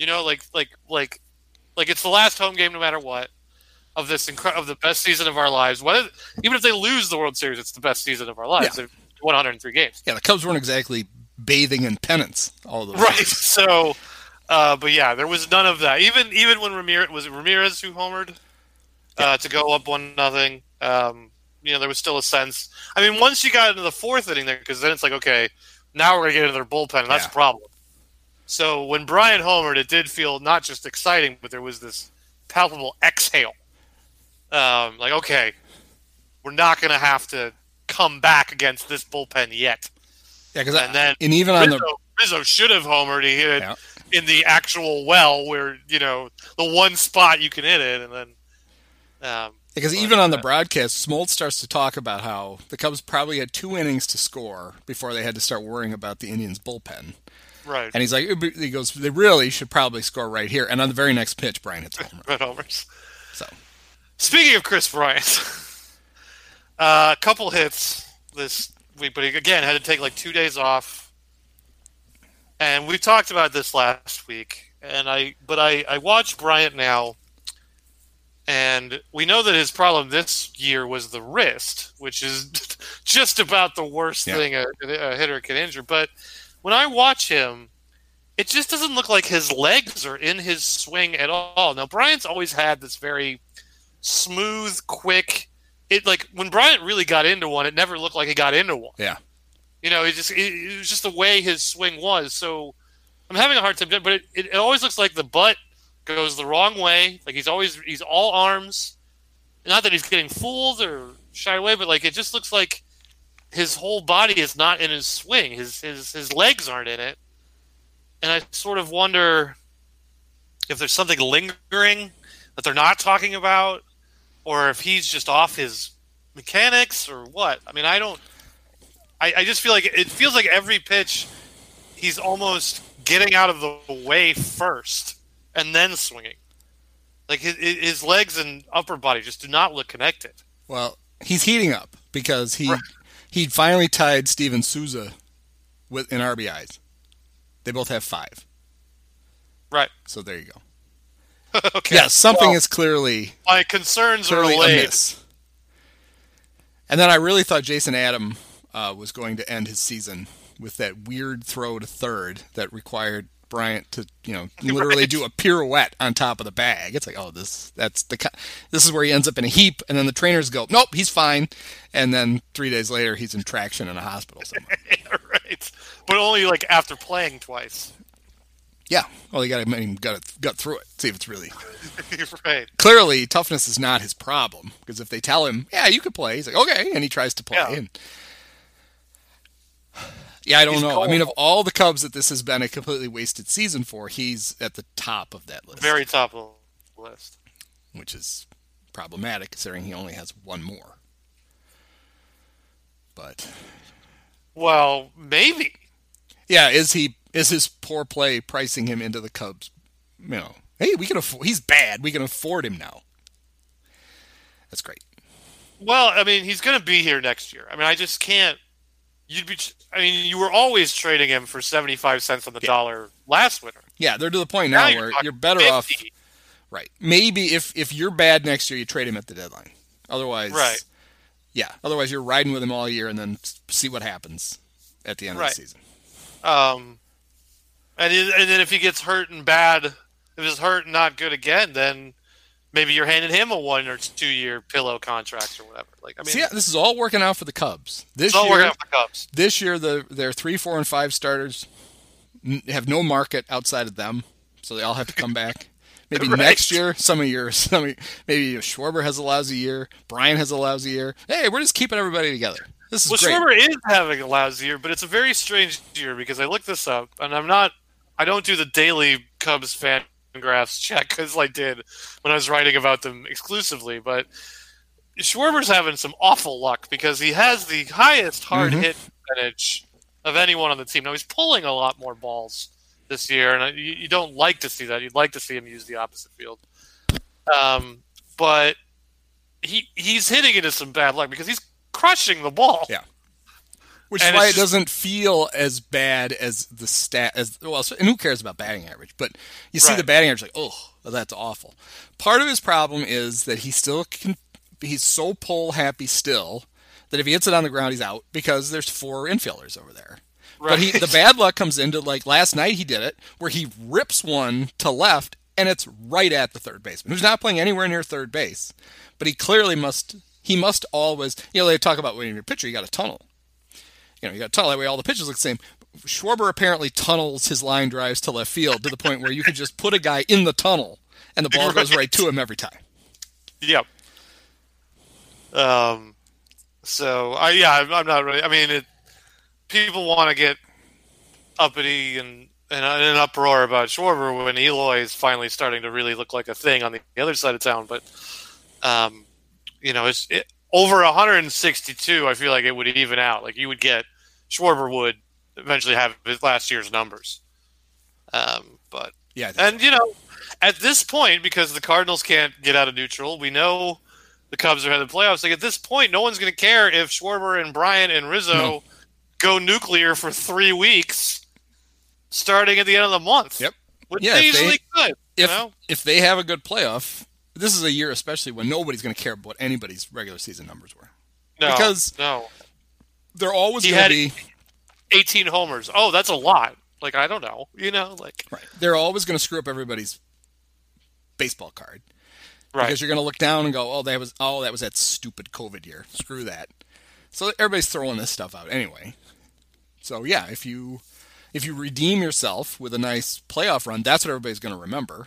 D: You know, like like like like it's the last home game no matter what of this incre- of the best season of our lives. Whether even if they lose the World Series, it's the best season of our lives.
C: Yeah.
D: 103 games.
C: Yeah, the Cubs weren't exactly bathing in penance all those
D: Right.
C: years. <laughs>
D: So, uh, but yeah, there was none of that. Even even when Ramirez was it Ramirez who homered uh, to go up one nothing. Um, you know, there was still a sense. I mean, once you got into the fourth inning there, because then it's like, okay, now we're gonna get into their bullpen, and that's
C: Yeah.
D: a problem. So when Bryant homered, it did feel not just exciting, but there was this palpable exhale. Um, like, okay, we're not gonna have to come back against this bullpen yet.
C: Yeah, because
D: And then
C: and even on the
D: Rizzo should have homered. He hit it
C: Yeah.
D: in the actual well, where you know the one spot you can hit it, and then um,
C: because even on the
D: uh,
C: broadcast, Smoltz starts to talk about how the Cubs probably had two innings to score before they had to start worrying about the Indians bullpen.
D: Right,
C: And he's like, he goes, they really should probably score right here. And on the very next pitch, Bryant hits <laughs> home run.
D: homers.
C: So
D: Speaking of Kris Bryant, <laughs> uh, a couple hits this week, but he, again had to take like two days off. And we talked about this last week, and I but I I watched Bryant now, and we know that his problem this year was the wrist, which is <laughs> just about the worst
C: Yeah.
D: thing a, a hitter can injure. But when I watch him, it just doesn't look like his legs are in his swing at all. Now Bryant's always had this very smooth, quick. It like when Bryant really got into one, it never looked like he got into one.
C: yeah,
D: You know, it just it, it was just the way his swing was. So I'm having a hard time, but it, it, it always looks like the butt goes the wrong way. Like he's always he's all arms. Not that he's getting fooled or shy away, but like it just looks like his whole body is not in his swing. His his his legs aren't in it, and I sort of wonder if there's something lingering that they're not talking about, or if he's just off his mechanics or what. I mean, I don't. I, I just feel like it feels like every pitch, he's almost getting out of the way first and then swinging. Like his, his legs and upper body just do not look connected.
C: Well, he's heating up because he
D: Right.
C: He finally tied Steven Souza with in RBIs. They both have five.
D: Right.
C: So there you go. <laughs>
D: okay.
C: Yeah, something
D: Well,
C: is clearly
D: My concerns are
C: clearly
D: allayed.
C: amiss. And then I really thought Jason Adam uh, was going to end his season with that weird throw to third that required Bryant to, you know, <laughs> literally
D: Right.
C: do a pirouette on top of the bag. It's like, oh, this that's the this is where he ends up in a heap, and then the trainers go, nope, he's fine, and then three days later he's in traction in a hospital somewhere. <laughs>
D: right. But only like after playing twice.
C: yeah, well, you got to gut gut through it, see if it's really <laughs>
D: right.
C: clearly toughness is not his problem because if they tell him, yeah, you could play, he's like, okay, and he tries to play.
D: Yeah.
C: And yeah, I don't know. I mean, of all the Cubs that this has been a completely wasted season for, he's at the top of that list,
D: Very top of the list.
C: which is problematic considering he only has one more. But
D: Well, maybe.
C: yeah, is he is his poor play pricing him into the Cubs? You know, hey, we can afford. He's bad. We can afford him now. That's great.
D: Well, I mean, he's going to be here next year. I mean, I just can't. You'd be. I mean, you were always trading him for seventy-five cents on the dollar last winter.
C: Yeah, they're to the point now, where you're better off. Right. Maybe if if you're bad next year, you trade him at the deadline. Otherwise,
D: Right.
C: Yeah. Otherwise, you're riding with him all year and then see what happens at the end
D: Right.
C: of the season.
D: Um, and and then if he gets hurt and bad, if he's hurt and not good again, then maybe you're handing him a one or two year pillow contract or whatever. Like, I mean,
C: See, yeah, this is all working out for the Cubs. This
D: all
C: year,
D: working out for the Cubs.
C: this year, the their three, four, and five starters have no market outside of them, so they all have to come back. <laughs> Maybe
D: Right.
C: next year, some of your, some of, maybe Schwarber has a lousy year, Bryant has a lousy year. Hey, we're just keeping everybody together. This is
D: Well,
C: great.
D: Schwarber is having a lousy year, but it's a very strange year because I looked this up, and I'm not. I don't do the daily Cubs fan graphs check as I did when I was writing about them exclusively. But Schwarber's having some awful luck because he has the highest hard
C: Mhm.
D: hit percentage of anyone on the team. Now he's pulling a lot more balls this year, and you, you don't like to see that. You'd like to see him use the opposite field. Um, but he he's hitting into some bad luck because he's crushing the ball.
C: Yeah. Which is
D: And
C: why it doesn't feel as bad as the stat as well. So, and who cares about batting average? But you see
D: Right.
C: the batting average, like, oh, that's awful. Part of his problem is that he still can. He's so pull happy still that if he hits it on the ground, he's out because there's four infielders over there. But he, the bad luck comes into like last night he did it where he rips one to left and it's right at the third baseman who's not playing anywhere near third base, but he clearly must he must always you know they talk about when you're a pitcher you got a tunnel, you know you got a tunnel that way all the pitches look the same. Schwarber apparently tunnels his line drives to left field to the point where you can just put a guy in the tunnel and the ball goes right to him every time.
D: Yep. Um. So I yeah I'm, I'm not really. I mean, it, people want to get uppity and and in an uproar about Schwarber when Eloy is finally starting to really look like a thing on the other side of town. But um, you know, it's it, over 162. I feel like it would even out. Like you would get Schwarber would eventually have his last year's numbers. Um, but
C: Yeah,
D: and you know, at this point, because the Cardinals can't get out of neutral, we know the Cubs are in the playoffs. Like at this point, no one's going to care if Schwarber and Bryant and Rizzo
C: No.
D: go nuclear for three weeks, starting at the end of the month.
C: Yep.
D: which
C: Yeah,
D: they
C: if
D: could. You know,
C: if they have a good playoff, this is a year especially when nobody's going to care what anybody's regular season numbers were.
D: no,
C: because-
D: no,
C: They're always
D: He
C: going to
D: had-
C: be
D: eighteen homers. Oh, that's a lot. Like I don't know. You know, like
C: right. They're always going to screw up everybody's baseball card
D: right.
C: because you're going to look down and go, "Oh, that was oh that was that stupid COVID year. Screw that." So everybody's throwing this stuff out anyway. So yeah, if you if you redeem yourself with a nice playoff run, that's what everybody's going to remember.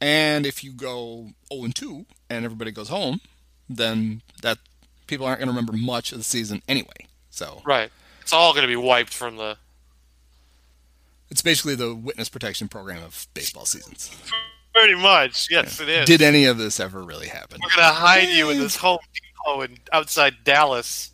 C: And if you go 0 and 2 and everybody goes home, then that people aren't going to remember much of the season anyway. So
D: right. It's all going to be wiped from the
C: it's basically the witness protection program of baseball seasons.
D: pretty much. Yes, it is.
C: Did any of this ever really happen?
D: We're gonna hide you in this home depot in outside Dallas.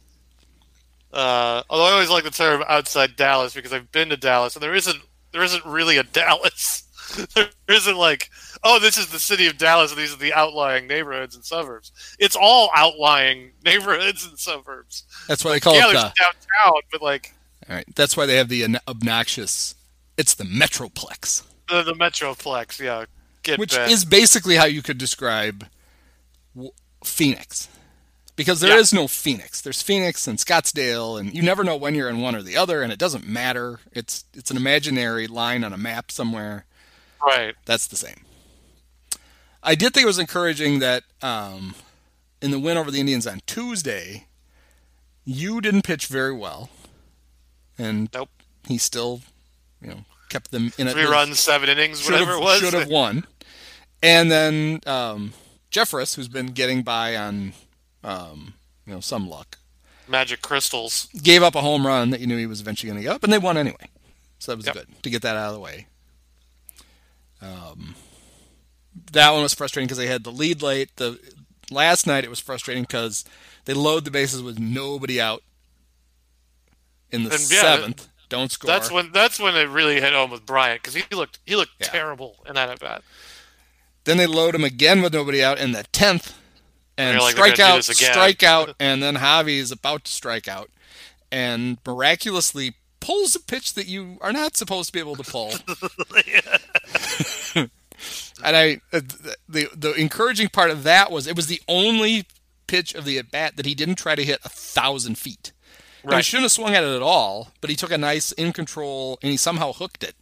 D: Uh, although I always like the term outside Dallas because I've been to Dallas and there isn't there isn't really a Dallas. <laughs> there isn't like oh, this is the city of Dallas, and these are the outlying neighborhoods and suburbs. It's all outlying neighborhoods and suburbs.
C: That's why they call
D: yeah,
C: it
D: downtown, but like
C: All right, that's why they have the obnoxious. It's the Metroplex,
D: the, the Metroplex. Yeah, get
C: which
D: back.
C: is basically how you could describe Phoenix, because there is
D: Yeah.
C: no Phoenix. There's Phoenix and Scottsdale, and you never know when you're in one or the other, and it doesn't matter. It's it's an imaginary line on a map somewhere.
D: right.
C: That's the same. I did think it was encouraging that um, in the win over the Indians on Tuesday, Yu didn't pitch very well, and
D: Nope.
C: he still, you know, kept them in
D: Three
C: it.
D: runs, seven innings, whatever it was.
C: Should have won. And then um, Jeffress, who's been getting by on, um, you know, some luck,
D: Magic crystals.
C: gave up a home run that you knew he was eventually going to get up, and they won anyway. So that was
D: Yep.
C: good to get that out of the way. Um, that one was frustrating because they had the lead late. The last night it was frustrating because they load the bases with nobody out in the
D: And, yeah,
C: seventh. Don't score.
D: That's when that's when it really hit home with Bryant because he looked he looked
C: Yeah.
D: terrible in that at bat.
C: Then they load him again with nobody out in the tenth, and
D: You're like,
C: strike out, strike <laughs> out, and then Javi is about to strike out, and miraculously pulls a pitch that you are not supposed to be able to pull. <laughs> and I, uh, the the encouraging part of that was it was the only pitch of the at bat that he didn't try to hit a thousand feet. Now, He shouldn't have swung at it at all, but he took a nice in control and he somehow hooked it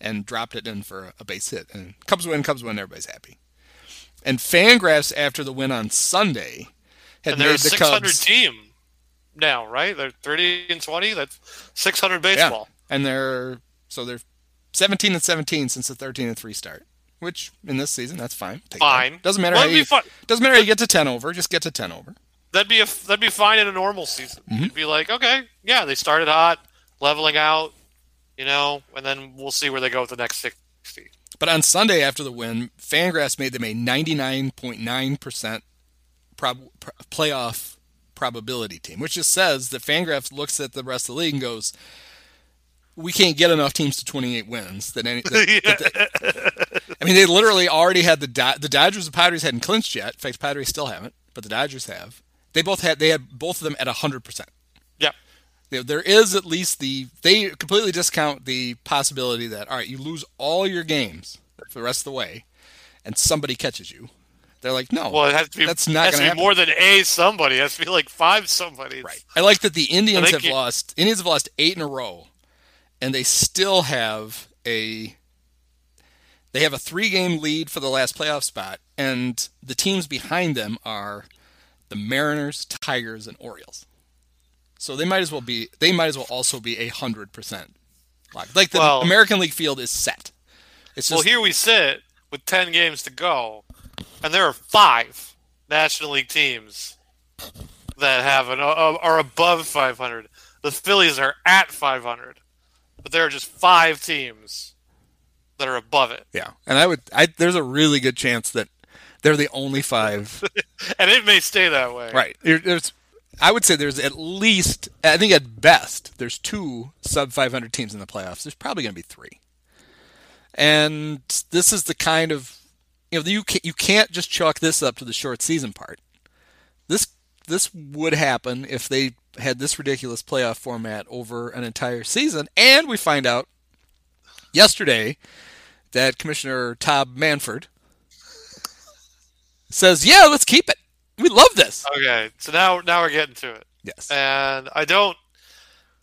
C: and dropped it in for a base hit. And Cubs win, Cubs win, everybody's happy. And Fangraphs after the win on Sunday had
D: And
C: made the
D: 600
C: Cubs
D: team now, right? They're 30 and 20. That's 600 baseball.
C: yeah,
D: baseball.
C: and they're so they're 17 and 17 since the 13 and 3 start. Which in this season, that's fine. Take that.
D: Fine.
C: Doesn't matter
D: Well,
C: how you
D: fun.
C: doesn't matter how you get to 10 over. Just get to 10 over.
D: That'd be a that'd be fine in a normal season.
C: Mm-hmm.
D: You'd be like, okay, yeah, they started hot, leveling out, you know, and then we'll see where they go with the next 60.
C: But on Sunday after the win, Fangraphs made them a 99.9% prob- pr- playoff probability team, which just says that Fangraphs looks at the rest of the league and goes, "We can't get enough teams to 28 wins." That any, that- that- <laughs> I mean, they literally already had the Do- the Dodgers and Padres hadn't clinched yet. In fact, Padres still haven't, but the Dodgers have. They both had they had both of them at 100 percent.
D: Yep.
C: There- is at least the they completely discount the possibility that all right you lose all your games for the rest of the way and somebody catches you they're like no
D: Well, it has to be
C: that's not going
D: to be
C: happen
D: more than a somebody. It has to be like five somebody.
C: right i like that the indians have
D: you-
C: lost indians have lost eight in a row and they still have a they have a three game lead for the last playoff spot and the teams behind them are the mariners tigers and orioles so they might as well be they might as well also be a hundred percent locked. like the
D: Well-
C: american league field is set it's
D: Well, here we sit with 10 games to go, and there are five National League teams that have an uh, are above 500. The Phillies are at 500, but there are just five teams that are above it,
C: Yeah, and I would. I there's a really good chance that they're the only five. <laughs>
D: and it may stay that way.
C: right. There's. I would say there's at least. I think at best there's two sub 500 teams in the playoffs. There's probably going to be three. And this is the kind of you know you can't, you can't just chalk this up to the short season part. This this would happen if they had this ridiculous playoff format over an entire season, and we find out yesterday that Commissioner Todd Manfred says, "Yeah, let's keep it. We love this."
D: Okay, so now now we're getting to it.
C: Yes.
D: and I don't.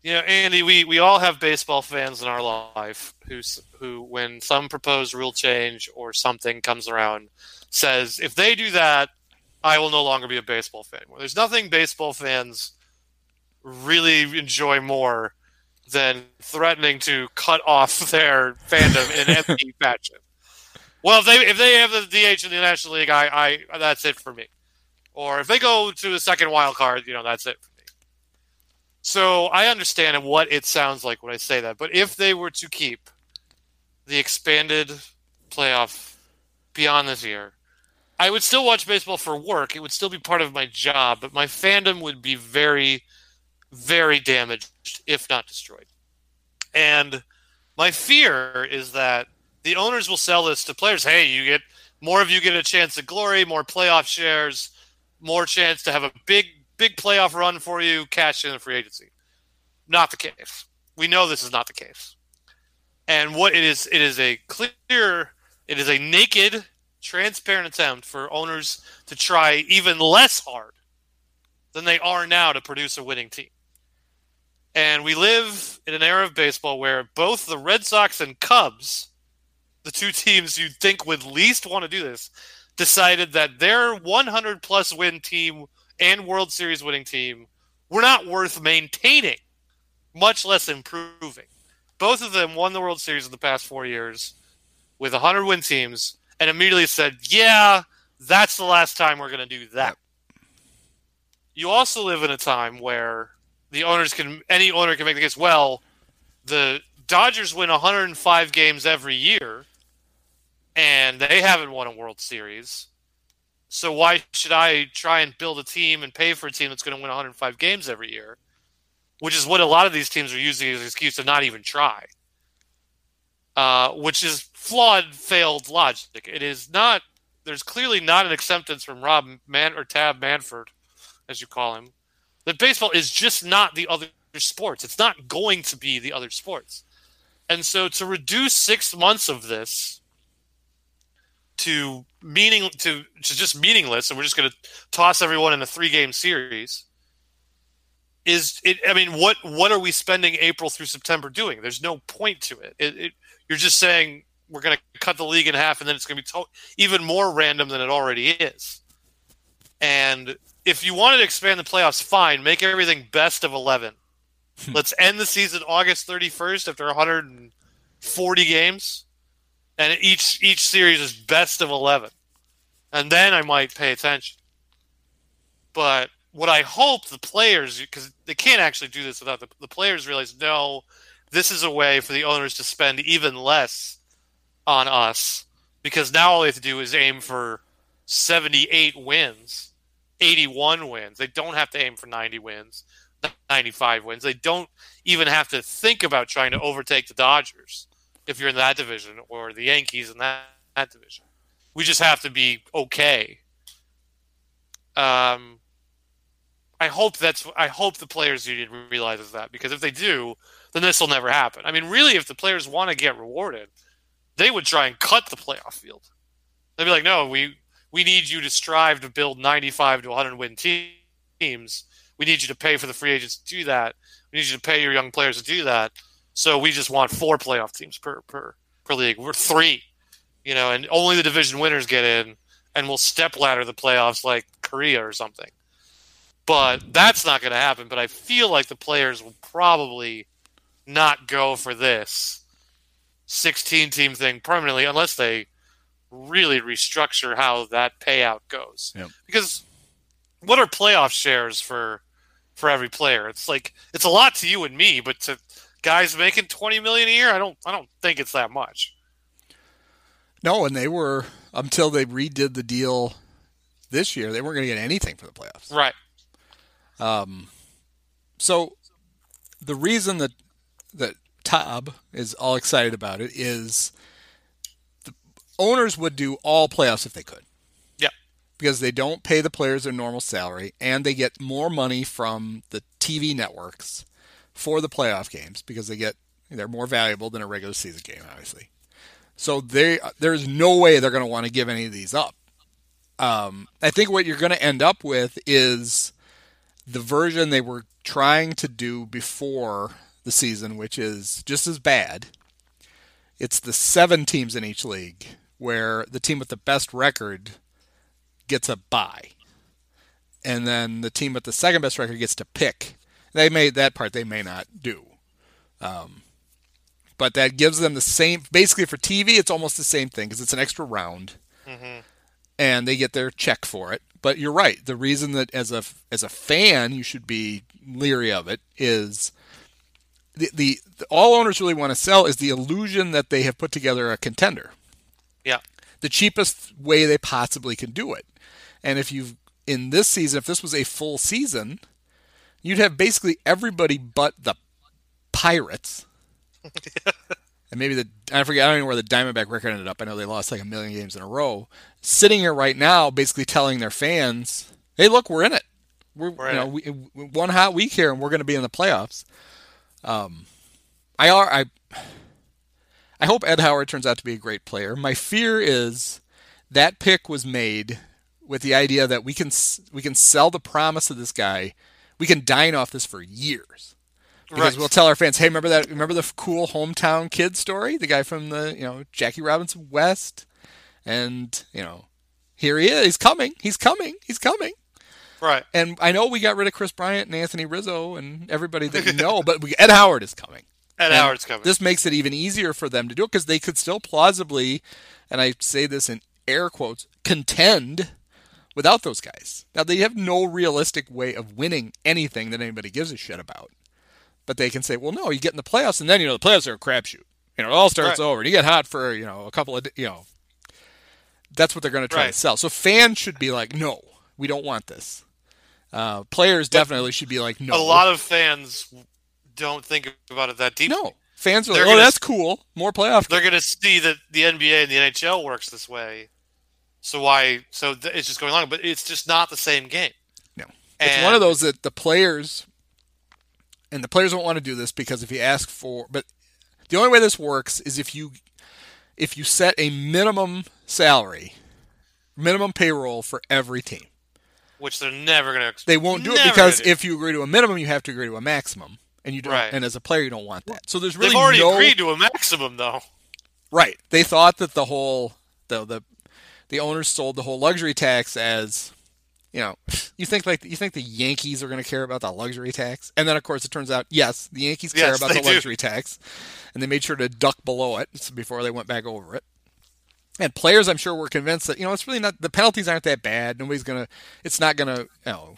D: You know, Andy, we, we all have baseball fans in our life who who, when some proposed rule change or something comes around, says if they do that, I will no longer be a baseball fan. Well, there's nothing baseball fans really enjoy more than threatening to cut off <laughs> their fandom in any <laughs> fashion. Well, if they if they have the DH in the National League, I, I that's it for me. Or if they go to the second wild card, you know, that's it for me. So I understand what it sounds like when I say that, but if they were to keep the expanded playoff beyond this year, I would still watch baseball for work. It would still be part of my job, but my fandom would be very, very damaged, if not destroyed. And my fear is that the owners will sell this to players. Hey, you get More of you get a chance at glory, more playoff shares, more chance to have a big, big playoff run for you, cash in the free agency. Not the case. We know this is not the case. And what it is, it is a clear, it is a naked, transparent attempt for owners to try even less hard than they are now to produce a winning team. And we live in an era of baseball where both the Red Sox and Cubs, the two teams you'd think would least want to do this, decided that their 100 plus win team and World Series winning team were not worth maintaining, much less improving. Both of them won the World Series in the past four years with 100 win teams and immediately said, yeah, that's the last time we're going to do that. You also live in a time where the owners can any owner can make the case. Well, the Dodgers win 105 games every year, and they haven't won a World Series. So why should I try and build a team and pay for a team that's going to win 105 games every year? Which is what a lot of these teams are using as an excuse to not even try. Uh, which is flawed, failed logic. It is not. There's clearly not an acceptance from Rob Man or Tab Manfred, as you call him, that baseball is just not the other sports. It's not going to be the other sports. And so to reduce six months of this to meaning to, to just meaningless, and we're just going to toss everyone in a three game series is it i mean what what are we spending april through september doing there's no point to it, it, it you're just saying we're going to cut the league in half and then it's going to be to- even more random than it already is and if you wanted to expand the playoffs, fine. Make everything best of 11. Hmm. Let's end the season August 31st after 140 games. And each each series is best of 11. And then I might pay attention. But what I hope the players, because they can't actually do this without the, the players realize, no, this is a way for the owners to spend even less on us. Because now all they have to do is aim for 78 wins 81 wins. They don't have to aim for 90 wins, 95 wins. They don't even have to think about trying to overtake the Dodgers if you're in that division or the Yankees in that, that division. We just have to be okay. Um, I hope that's I hope the players union realizes that because if they do, then this will never happen. I mean, really, if the players want to get rewarded, they would try and cut the playoff field. They'd be like, "No, we we need you to strive to build 95 to 100 win teams. We need you to pay for the free agents to do that. We need you to pay your young players to do that. So we just want four playoff teams per per per league. We're three, you know, and only the division winners get in, and we'll step ladder the playoffs like Korea or something. But that's not going to happen. But I feel like the players will probably not go for this 16 team thing permanently unless they really restructure how that payout goes.
C: Yep.
D: Because what are playoff shares for for every player? It's like it's a lot to you and me, but to guys making twenty million a year, I don't I don't think it's that much.
C: No, and they were until they redid the deal this year, they weren't going to get anything for the playoffs.
D: Right.
C: Um, so the reason that that Tab is all excited about it is owners would do all playoffs if they could.
D: Yeah.
C: Because they don't pay the players their normal salary and they get more money from the TV networks for the playoff games because they get they're more valuable than a regular season game, obviously. So they there's no way they're going to want to give any of these up. Um, I think what you're going to end up with is the version they were trying to do before the season, which is just as bad. It's the seven teams in each league where the team with the best record gets a bye. And then the team with the second best record gets to pick. They may that part they may not do. Um, but that gives them the same basically for TV it's almost the same thing because it's an extra round. Mm-hmm. And they get their check for it. But you're right. The reason that as a as a fan you should be leery of it is the, the, the all owners really want to sell is the illusion that they have put together a contender
D: yeah.
C: The cheapest way they possibly can do it. And if you've in this season, if this was a full season, you'd have basically everybody but the Pirates. <laughs> and maybe the I forget I don't even know where the Diamondback record ended up. I know they lost like a million games in a row. Sitting here right now, basically telling their fans, "Hey, look, we're in it. We're,
D: We're in
C: know we, one hot week here, and we're going to be in the playoffs." Um, I are I. I hope Ed Howard turns out to be a great player. My fear is that pick was made with the idea that we can we can sell the promise of this guy. We can dine off this for years because
D: Right.
C: we'll tell our fans, "Hey, remember that? Remember the cool hometown kid story? The guy from the you know Jackie Robinson West, and you know here he is. He's coming. He's coming. He's coming."
D: Right.
C: And I know we got rid of Kris Bryant and Anthony Rizzo and everybody that <laughs> you know, but we, Ed Howard is coming.
D: Ed
C: And
D: Howard's coming.
C: This makes it even easier for them to do it because they could still plausibly, and I say this in air quotes, contend without those guys. Now they have no realistic way of winning anything that anybody gives a shit about. But they can say, well, no, you get in the playoffs, and then you know the playoffs are a crapshoot. You know, it all starts
D: Right.
C: over. And you get hot for you know a couple of you know. That's what they're going to try to sell. So fans should be like, no, we don't want this. Uh, players definitely should be like, no.
D: a lot of fans don't think about it that deeply.
C: no. Fans are like, oh,
D: gonna-
C: that's cool. More playoff.
D: They're going to see that the NBA and the NHL works this way. So why? So th- it's just going along, but it's just not the same game.
C: No. It's one of those that the players and the players don't want to do this because if you ask for but the only way this works is if you if you set a minimum salary, minimum payroll for every team.
D: which they're never going to.
C: They won't do it because if you agree to a minimum, you have to agree to a maximum. And you don't
D: Right.
C: and as a player you don't want that. So there's really
D: they've already
C: no
D: agreed to a maximum, though.
C: Right. They thought that the whole the the the owners sold the whole luxury tax as you know, you think like you think the Yankees are going to care about the luxury tax, and then of course it turns out yes, the Yankees care
D: Yes,
C: about
D: they
C: the
D: do.
C: luxury tax, and they made sure to duck below it before they went back over it. And players, I'm sure, were convinced that you know it's really not the penalties aren't that bad. Nobody's gonna, it's not gonna, you know,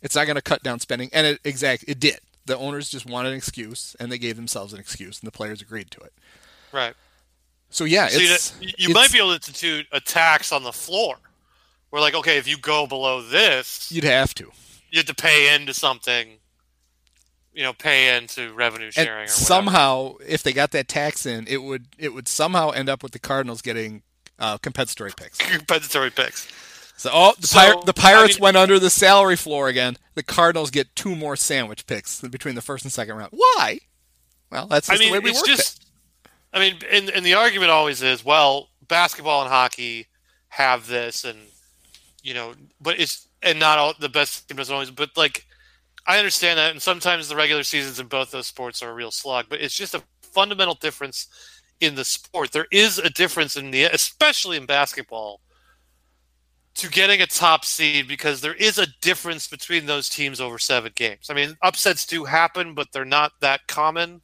C: it's not gonna cut down spending, and it exact it did. The owners just wanted an excuse, and they gave themselves an excuse, and the players agreed to it.
D: Right.
C: So yeah,
D: So you,
C: it's,
D: you might be able to institute a tax on the floor. We're like, okay, if you go below this,
C: You'd have to.
D: you have to pay into something. You know, pay into revenue sharing or
C: And
D: whatever.
C: somehow, if they got that tax in, it would it would somehow end up with the Cardinals getting uh, compensatory picks. <laughs>
D: compensatory picks.
C: So, oh, the,
D: So,
C: Pir- the Pirates
D: I mean-
C: went under the salary floor again. The Cardinals get two more sandwich picks between the first and second round. Why? Well, that's
D: I mean,
C: the way we
D: it's
C: worked
D: just.
C: it.
D: I mean, and, and the argument always is, well, basketball and hockey have this, and you know, but it's and not all the best team doesn't always. But like, I understand that, and sometimes the regular seasons in both those sports are a real slug. But it's just a fundamental difference in the sport. There is a difference in the, especially in basketball, to getting a top seed because there is a difference between those teams over seven games. I mean, upsets do happen, but they're not that common.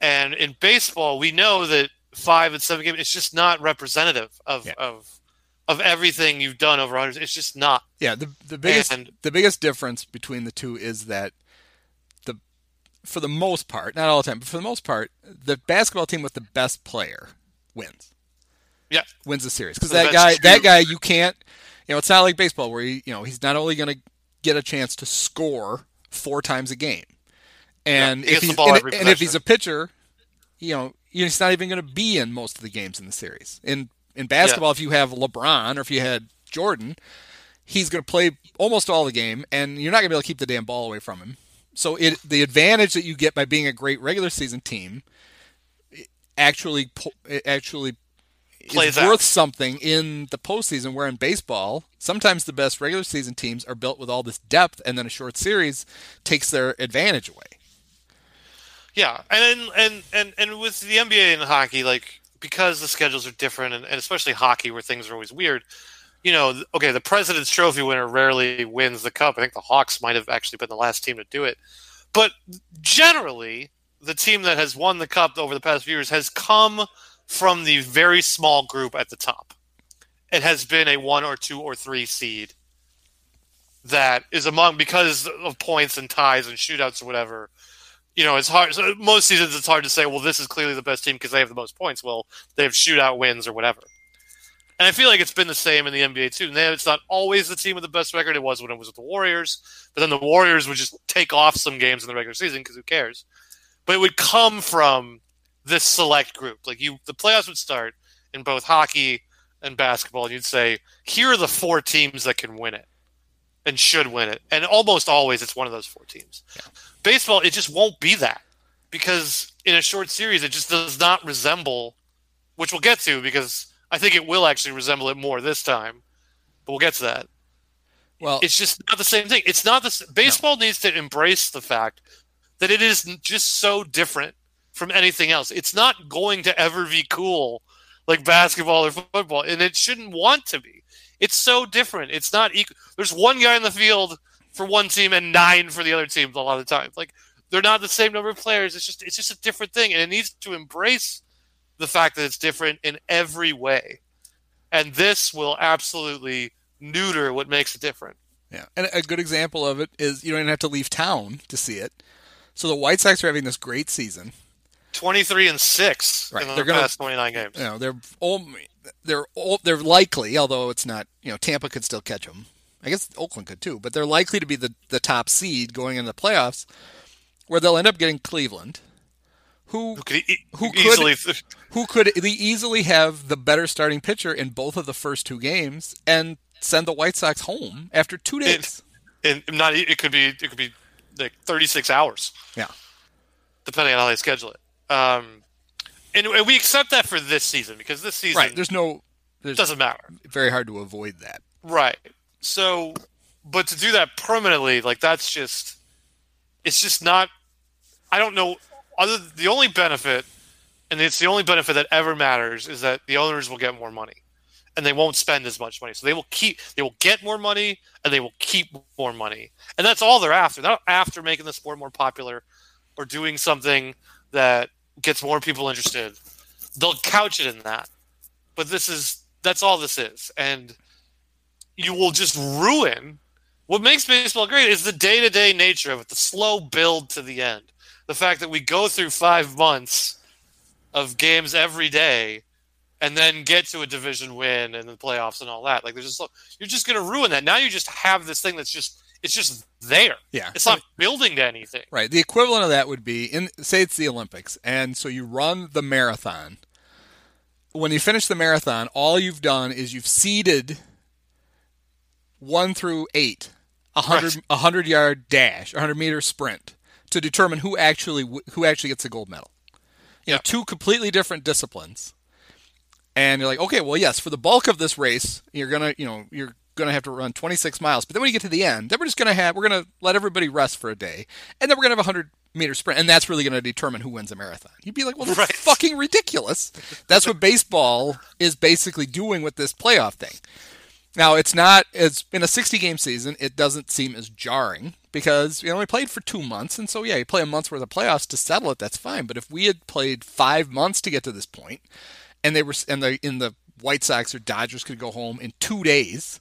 D: And in baseball, we know that five and seven games it's just not representative of
C: Yeah.
D: of of everything you've done over hundreds. It's just not.
C: Yeah, the the biggest
D: And-
C: the biggest difference between the two is that the for the most part, not all the time, but for the most part, the basketball team with the best player wins.
D: Yeah.
C: Wins the series because
D: So
C: that guy that guy you can't you know it's not like baseball where he, you know he's not only going to get a chance to score four times a game, and
D: Yeah, he
C: if he's
D: ball
C: and, and if he's a pitcher, you know he's not even going to be in most of the games in the series. In in basketball, if you have LeBron or if you had Jordan, he's going to play almost all the game, and you're not going to be able to keep the damn ball away from him. So it the advantage that you get by being a great regular season team actually actually
D: Plays out.
C: worth something in the postseason. Where in baseball, sometimes the best regular season teams are built with all this depth, and then a short series takes their advantage away.
D: Yeah, and and and and with the NBA and hockey, like because the schedules are different, and, and especially hockey where things are always weird. You know, okay, the President's Trophy winner rarely wins the cup. I think the Hawks might have actually been the last team to do it, but generally, the team that has won the cup over the past few years has come from the very small group at the top. It has been a one or two or three seed that is among because of points and ties and shootouts or whatever you know, it's hard. So most seasons, it's hard to say. Well, this is clearly the best team because they have the most points. Well, they have shootout wins or whatever. And I feel like it's been the same in the NBA too. It's not always the team with the best record. It was when it was with the Warriors, but then the Warriors would just take off some games in the regular season because who cares? But it would come from this select group. Like you, the playoffs would start in both hockey and basketball, and you'd say, here are the four teams that can win it and should win it. And almost always it's one of those four teams.
C: Yeah.
D: Baseball, it just won't be that because in a short series, it just does not resemble, which we'll get to because I think it will actually resemble it more this time. But we'll get to that.
C: Well,
D: It's just not the same thing. It's not this. Baseball needs to embrace the fact that it is just so different from anything else. It's not going to ever be cool like basketball or football, and it shouldn't want to be. It's so different. It's not equal. There's one guy in the field for one team and nine for the other team a lot of the time. Like they're not the same number of players. It's just it's just a different thing, and it needs to embrace the fact that it's different in every way. And this will absolutely neuter what makes it different.
C: Yeah, and a good example of it is you don't even have to leave town to see it. So the White Sox are having this great season.
D: 23 and 6
C: Right,
D: in the
C: they're gonna-
D: past 29 games.
C: You know, they're only, they're all, they're likely, although it's not. You know, Tampa could still catch them. I guess Oakland could too, but they're likely to be the the top seed going into the playoffs, where they'll end up getting Cleveland, who
D: Who could, e-
C: Who could-
D: easily <laughs>
C: who could easily have the better starting pitcher in both of the first two games and send the White Sox home after two days.
D: and not it could be it could be like 36 hours
C: yeah,
D: depending on how they schedule it. Um and, and we accept that for this season because this season
C: right. There's no. There's
D: doesn't matter.
C: very hard to avoid that.
D: Right. So, but to do that permanently, like that's just, it's just not. I don't know. Other the only benefit, and it's the only benefit that ever matters, is that the owners will get more money, and they won't spend as much money. So they will keep, they will get more money, and they will keep more money, and that's all they're after. They're not after making the sport more popular, or doing something that gets more people interested. They'll couch it in that, but this is that's all this is, and you will just ruin what makes baseball great is the day-to-day nature of it the slow build to the end. The fact that we go through five months of games every day and then get to a division win and the playoffs and all that. Like there's just you're just to ruin that. Now you just have this thing that's just it's just there
C: Yeah.
D: it's not building to anything
C: Right. The equivalent of that would be in say it's the Olympics, and so you run the marathon. When you finish the marathon, all you've done is you've seeded one through eight, a hundred
D: Right.
C: a hundred yard dash, a hundred meter sprint to determine who actually who actually gets the gold medal. You know, two completely different disciplines. And you're like, okay, well, yes, for the bulk of this race, you're gonna, you know, you're gonna have to run 26 miles. But then when you get to the end, then we're just gonna have, we're gonna let everybody rest for a day, and then we're gonna have a hundred meter sprint, and that's really gonna determine who wins a marathon. You'd be like, well, that's
D: Right.
C: fucking ridiculous. That's what baseball is basically doing with this playoff thing. Now, it's not as in a 60 game season, it doesn't seem as jarring because you know we played for two months, and so yeah, you play a month's worth of playoffs to settle it. That's fine. But if we had played five months to get to this point, and they were and the in the White Sox or Dodgers could go home in two days,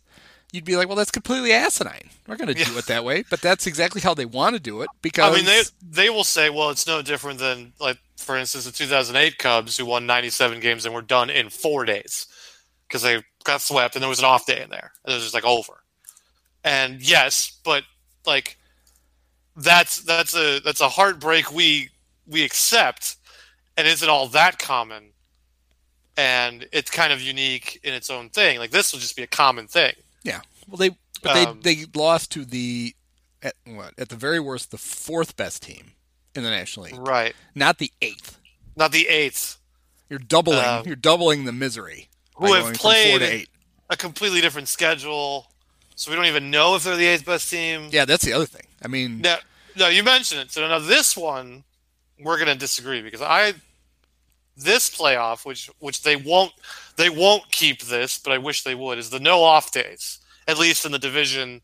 C: you'd be like, well, that's completely asinine. We're going to do
D: Yeah.
C: it that way, but that's exactly how they want to do it because
D: I mean, they they will say, well, it's no different than like, for instance, the 2008 Cubs who won 97 games and were done in four days because they got swept and there was an off day in there and it was just like over. And yes, but like that's that's a that's a heartbreak we we accept, and isn't all that common. And it's kind of unique in its own thing. Like this will just be a common thing.
C: Yeah. Well, they but
D: Um,
C: they they lost to the at what at the very worst the fourth best team in the National League,
D: Right.
C: not the eighth.
D: Not the eighth.
C: You're doubling.
D: Um,
C: you're doubling the misery.
D: who have
C: going from four
D: played a completely different schedule, so we don't even know if they're the eighth best team.
C: Yeah, that's the other thing. I mean,
D: No, no, you mentioned it. So now this one, we're going to disagree because I this playoff, which which they won't they won't keep this, but I wish they would, is the no off days. At least in the division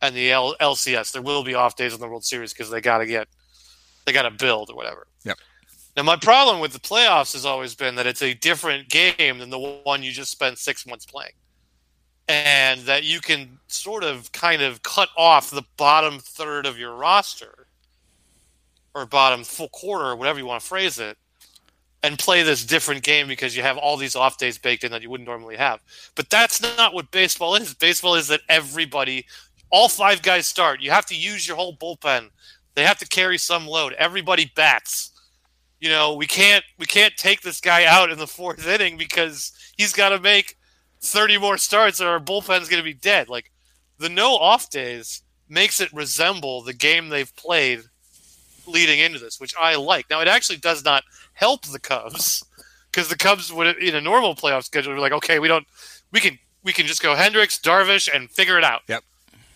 D: and the L- LCS, there will be off days in the World Series because they got to get they got to build or whatever.
C: Yep.
D: Now my problem with the playoffs has always been that it's a different game than the one you just spent six months playing, and that you can sort of kind of cut off the bottom third of your roster or bottom full quarter whatever you want to phrase it and play this different game because you have all these off days baked in that you wouldn't normally have. But that's not what baseball is. Baseball is that everybody, all five guys start. You have to use your whole bullpen. They have to carry some load. Everybody bats. you know, we can't we can't take this guy out in the fourth <laughs> inning because he's got to make 30 more starts or our bullpen's going to be dead. Like the no off days makes it resemble the game they've played leading into this, which I like. Now it actually does not help the Cubs because the Cubs would in a normal playoff schedule be like, okay, we don't, we can we can just go Hendricks, Darvish, and figure it out.
C: Yep.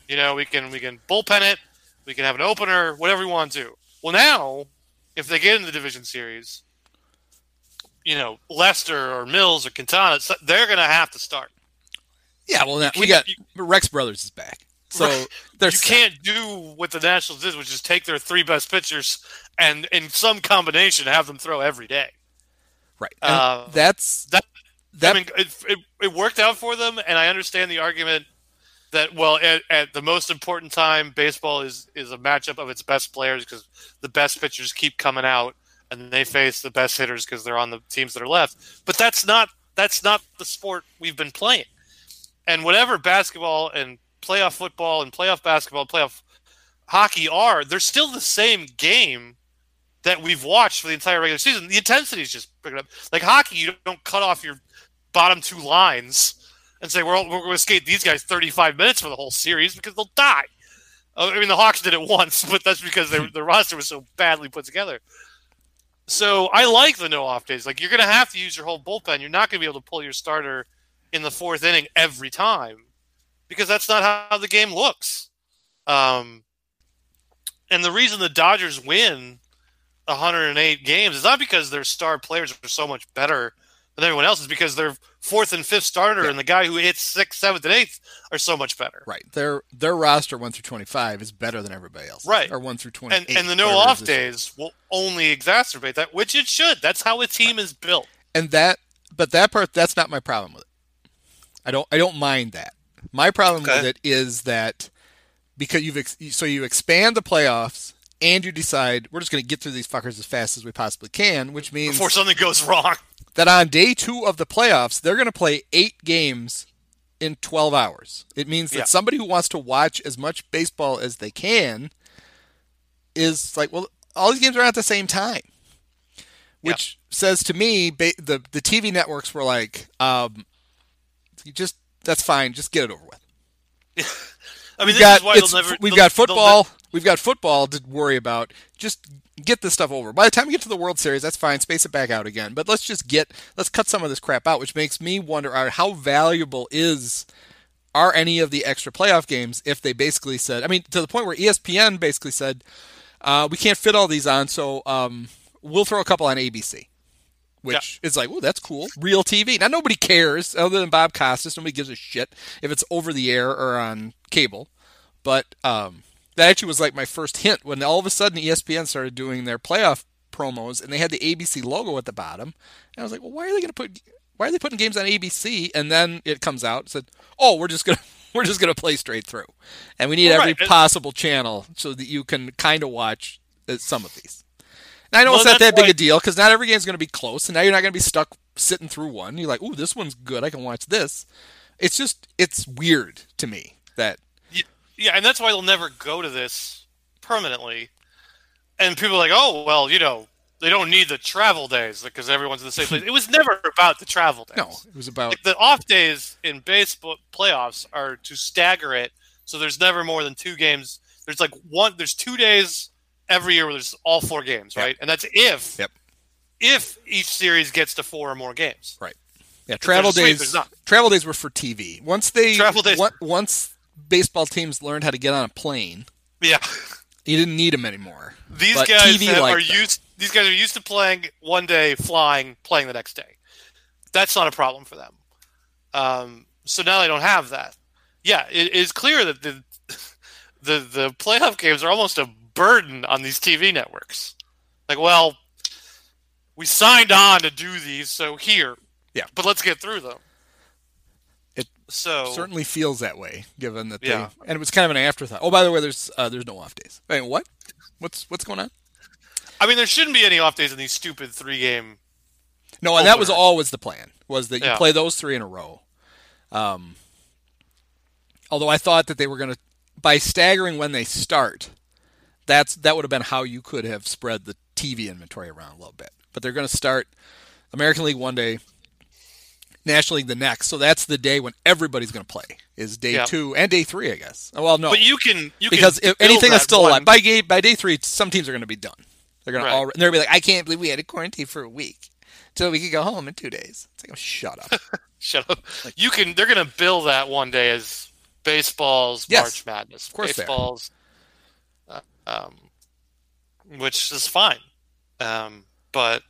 D: You know, we can we can bullpen it, we can have an opener, whatever we want to. Well, now if they get in the division series, you know, Lester or Mills or Quintana, they're going to have to start.
C: Yeah, well, now, we got Rex Brothers is back, so
D: you can't do what the Nationals did, which is take their three best pitchers and in some combination have them throw every day.
C: Right. Uh, that's
D: that. that I mean, it, it, it worked out for them, and I understand the argument that well, at, at the most important time, baseball is is a matchup of its best players because the best pitchers keep coming out and they face the best hitters because they're on the teams that are left. But that's not that's not the sport we've been playing. And whatever basketball and playoff football and playoff basketball, playoff hockey are, they're still the same game that we've watched for the entire regular season. The intensity is just picking up. Like hockey, you don't cut off your bottom two lines and say we're we're going to skate these guys 35 minutes for the whole series because they'll die. Uh, I mean, the Hawks did it <laughs> once, but that's because they, the roster was so badly put together. So I like the no off days. Like you're going to have to use your whole bullpen. You're not going to be able to pull your starter in the fourth inning every time because that's not how the game looks. Um, and the reason the Dodgers win 108 games is not because their star players are so much better than everyone else. Is because their fourth and fifth starter yeah. and the guy who hits sixth, seventh, and eighth are so much better.
C: Right. Their their roster one through 25 is better than everybody else.
D: Right.
C: Or one through 20.
D: And, and the no off days will only exacerbate that, which it should. That's how a team right. is built.
C: And that, but that part, that's not my problem with it. I don't I don't mind that. My problem okay. with it is that because you've ex- so you expand the playoffs and you decide we're just going to get through these fuckers as fast as we possibly can, which means
D: before something goes wrong.
C: That on day two of the playoffs, they're going to play eight games in 12 hours. It means that yeah. somebody who wants to watch as much baseball as they can is like, well, all these games are at the same time, which yeah. says to me, the the TV networks were like, um, you just that's fine. Just get it over with. <laughs>
D: I mean, we've got, never,
C: we've got football. We've got football to worry about. Just get this stuff over. By the time we get to the World Series, that's fine. Space it back out again. But let's just get let's cut some of this crap out, which makes me wonder how valuable is are any of the extra playoff games if they basically said, I mean, to the point where ESPN basically said, uh, we can't fit all these on, so um, we'll throw a couple on ABC which yeah. is like, oh, that's cool. Real TV. Now nobody cares other than Bob Costas. Nobody gives a shit if it's over the air or on cable. But um, that actually was like my first hint when all of a sudden ESPN started doing their playoff promos and they had the ABC logo at the bottom. And I was like, well, why are they going to put? Why are they putting games on ABC? And then it comes out and said, oh, we're just gonna <laughs> we're just gonna play straight through, and we need well, every right. possible channel so that you can kind of watch uh, some of these. And I know well, it's not that big a deal because not every game's going to be close, and now you're not going to be stuck sitting through one. You're like, "Ooh, this one's good. I can watch this." It's just it's weird to me that
D: yeah, and that's why they'll never go to this permanently. And people are like, "Oh, well, you know, they don't need the travel days because everyone's in the same place." it was <laughs> never about the travel days.
C: No, it was about
D: like the off days in baseball playoffs are to stagger it, so there's never more than two games. There's like one. There's two days every year where there's all four games, right? And that's if
C: yep.
D: if each series gets to four or more games.
C: Right. Yeah, travel days. travel days were for TV. Once they travel days. once baseball teams learned how to get on a plane,
D: yeah,
C: you didn't need them anymore.
D: These but guys have, are them. used. These guys are used to playing one day, flying, playing the next day. That's not a problem for them. Um, so now they don't have that. Yeah, it is clear that the <laughs> the the playoff games are almost a burden on these TV networks. Like, well, we signed on to do these, so here.
C: Yeah.
D: But let's get through them.
C: It so certainly feels that way, given that yeah. they and it was kind of an afterthought. Oh, by the way, there's uh, there's no off days. Wait, what? What's what's going on?
D: I mean, there shouldn't be any off days in these stupid three game.
C: No, and that was always the plan. Was that you yeah. play those three in a row. Um, although I thought that they were going to by staggering when they start, that's that would have been how you could have spread the TV inventory around a little bit. But they're going to start American League one day, National League the next. So that's the day when everybody's going to play. Is day
D: Yeah.
C: two and day three, I guess. Oh, well, no,
D: But you can you
C: because
D: can
C: if anything
D: that
C: still
D: one-
C: alive by day by day three, some teams are going to be done. They're going
D: Right.
C: to all they're going to be like, I can't believe we had to quarantine for a week, so we could go home in two days. It's like, oh, shut up. <laughs>
D: Shut up. You can. They're going to bill that one day as baseball's
C: Yes.
D: March Madness.
C: Of course
D: baseball's, um, which is fine. Um, but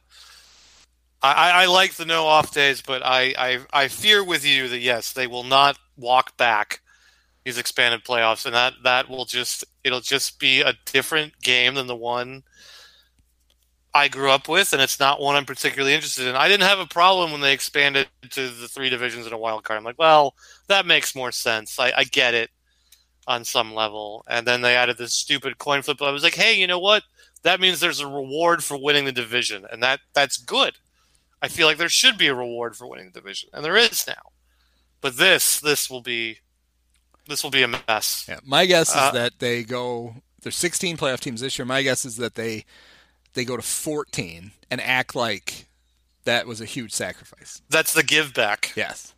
D: I, I, like the no off days, but I, I I fear with you that yes, they will not walk back these expanded playoffs, and that that will just it'll just be a different game than the one I grew up with, and it's not one I'm particularly interested in. I didn't have a problem when they expanded to the three divisions in a wild card. I'm like, well, that makes more sense. I, I get it on some level. And then they added this stupid coin flip. I was like, hey, you know what? That means there's a reward for winning the division, and that that's good. I feel like there should be a reward for winning the division, and there is now. But this this will be this will be a mess.
C: Yeah, my guess is
D: Uh,
C: that they go. There's 16 playoff teams this year. My guess is that they they go to 14 and act like that was a huge sacrifice.
D: That's the give back.
C: Yes,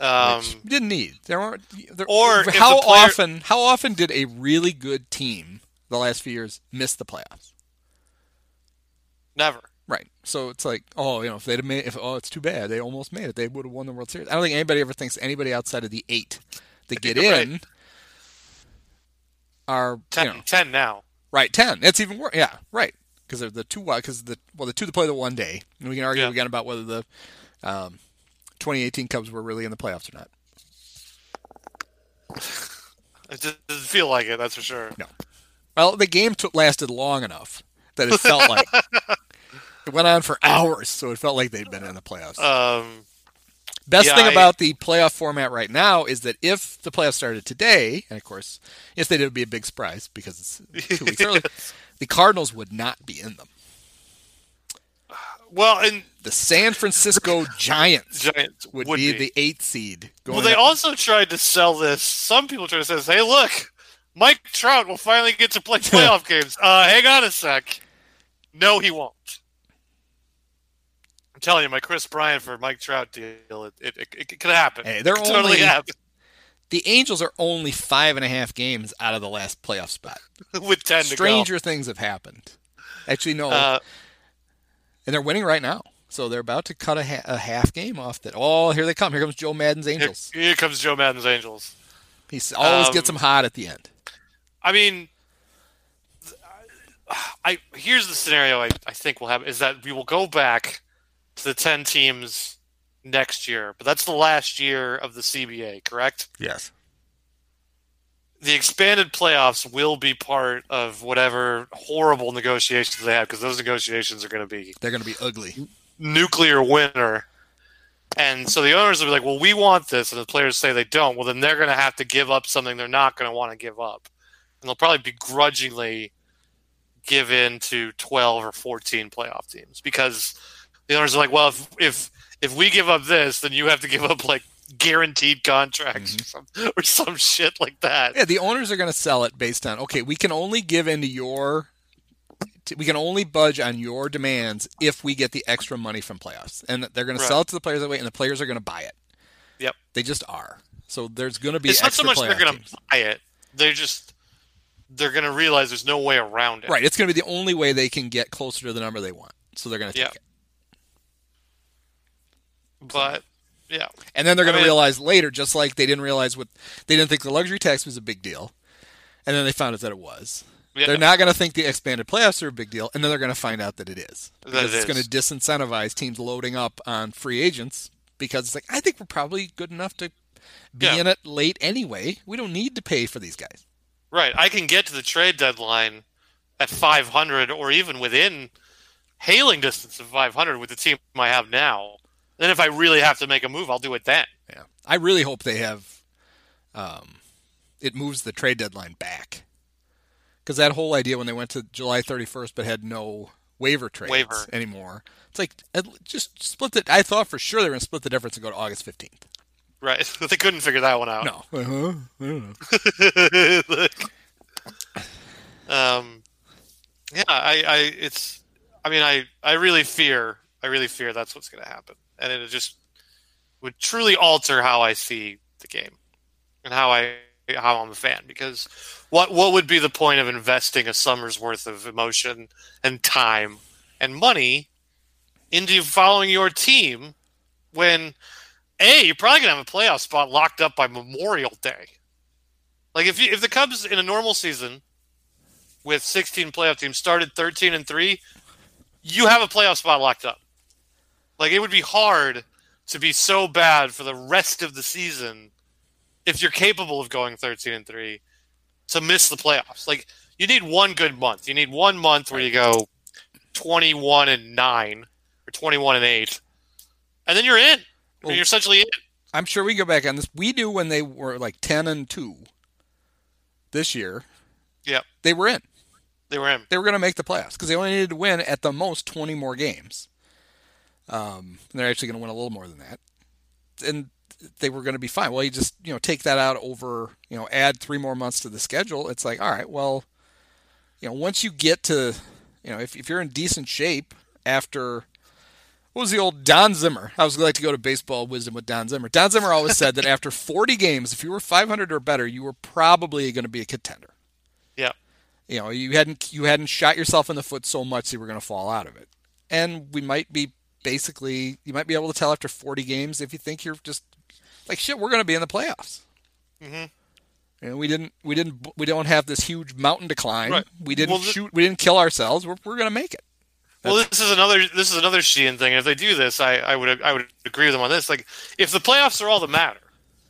D: Um,
C: which didn't need. There weren't. There,
D: Or
C: how
D: player-
C: often? How often did a really good team the last few years miss the playoffs?
D: never.
C: Right. So it's like, oh, you know, if they'd have made, if oh, it's too bad, they almost made it. They would have won the World Series. I don't think anybody ever thinks anybody outside of the eight that get
D: Right.
C: in are
D: Ten,
C: you know,
D: 10 now.
C: Right, ten. It's even worse. Yeah, right. Because they're the two. Because the well, the two that play the one day. And we can argue
D: Yeah.
C: again about whether the um, 2018 Cubs were really in the playoffs or not. <laughs>
D: It just doesn't feel like it, that's for sure. No.
C: Well, the game took lasted long enough that it felt like <laughs> it went on for hours, so it felt like they'd been in the playoffs.
D: Um,
C: Best
D: yeah,
C: thing
D: I-
C: about the playoff format right now is that if the playoffs started today, and of course, if they did, it would be a big surprise because it's two weeks early. <laughs> The Cardinals would not be in them.
D: well, and
C: The San Francisco Giants
D: Giants
C: would,
D: would
C: be,
D: be.
C: the eighth seed. Going
D: well, they
C: up-
D: also tried to sell this. Some people tried to say, this, "Hey, look, Mike Trout will finally get to play <laughs> playoff games." Uh, hang on a sec. No, he won't. I'm telling you, my Kris Bryant for Mike Trout deal, it, it, it, it could happen.
C: Hey, they're
D: it could totally
C: only-
D: happen
C: the Angels are only five and a half games out of the last playoff spot. <laughs>
D: with ten to
C: Stranger things have happened. Actually, no.
D: Uh,
C: and they're winning right now. So they're about to cut a, ha- a half game off that. Oh, here they come. Here comes Joe
D: Maddon's
C: Angels.
D: here comes Joe Maddon's Angels.
C: He always
D: Um,
C: gets them hot at the end.
D: I mean, I here's the scenario I, I think will happen is that we will go back to the ten teams next year, but that's the last year of the CBA, correct?
C: Yes.
D: The expanded playoffs will be part of whatever horrible negotiations they have because those negotiations are going to be
C: They're going to be ugly.
D: Nuclear winter. And so the owners will be like, well, we want this. And the players say they don't. Well, then they're going to have to give up something they're not going to want to give up. And they'll probably begrudgingly give in to 12 or 14 playoff teams because the owners are like, well, if, if, if we give up this, then you have to give up like guaranteed contracts mm-hmm. or, some, or some shit like that.
C: Yeah, the owners are going to sell it based on okay, we can only give into your, we can only budge on your demands if we get the extra money from playoffs, and they're going to sell it to the players that way, and the players are going to buy it.
D: Yep.
C: They just are. So there's going to be
D: It's not so much they're going to buy it. They're just, they're going to realize there's no way around it.
C: Right. It's going to be the only way they can get closer to the number they want. So they're going to take it.
D: But, yeah.
C: And then they're
D: I
C: going to realize later, just like they didn't realize what they didn't think the luxury tax was a big deal, and then they found out that it was.
D: Yeah.
C: They're not going to think the expanded playoffs are a big deal, and then they're going to find out that it is.
D: That it
C: it's going to disincentivize teams loading up on free agents because it's like I think we're probably good enough to be
D: Yeah.
C: in it late anyway. We don't need to pay for these guys.
D: Right. I can get to the trade deadline at 500 or even within hailing distance of 500 with the team I have now. Then if I really have to make a move, I'll do it then.
C: Yeah, I really hope they have. Um, it moves the trade deadline back because that whole idea when they went to July 31st but had no waiver trades
D: Waiver.
C: anymore. It's like just split it. I thought for sure they were going to split the difference and go to August 15th.
D: Right. <laughs> they couldn't figure that one out.
C: No, uh-huh. I don't know. <laughs>
D: um, Yeah, I, I, it's, I mean, I, I really fear, I really fear that's what's going to happen, and it just would truly alter how I see the game and how I, how I'm a fan. Because what, what would be the point of investing a summer's worth of emotion and time and money into following your team when a you're probably gonna have a playoff spot locked up by Memorial Day. Like if you, if the Cubs in a normal season with 16 playoff teams started 13 and three, you have a playoff spot locked up. Like it would be hard to be so bad for the rest of the season if you're capable of going 13 and three to miss the playoffs. Like you need one good month. You need one month where you go 21 and nine or 21 and eight, and then you're in.
C: Well,
D: you're essentially in.
C: I'm sure we go back on this. We do when they were like 10 and 2 this year.
D: Yep.
C: They were in.
D: They were in.
C: They were going to make the playoffs because they only needed to win at the most 20 more games. Um, and they're actually going to win a little more than that. And they were going to be fine. Well, you just, you know, take that out over, you know, add three more months to the schedule. It's like, all right, well, you know, once you get to, you know, if, if you're in decent shape after what was the old Don Zimmer? I was like to go to baseball wisdom with Don Zimmer. Don Zimmer always said that after <laughs> 40 games, if you were 500 or better, you were probably going to be a contender.
D: Yeah.
C: You know, you hadn't you hadn't shot yourself in the foot so much that you were going to fall out of it. And we might be basically you might be able to tell after 40 games if you think you're just like shit, we're going to be in the playoffs.
D: Mhm.
C: And we didn't we didn't we don't have this huge mountain decline.
D: Right.
C: We didn't
D: Well,
C: shoot we didn't kill ourselves. We're we're going to make it.
D: Well, this is another this is another Sheehan thing. If they do this, I, I would I would agree with them on this. Like, if the playoffs are all that matter,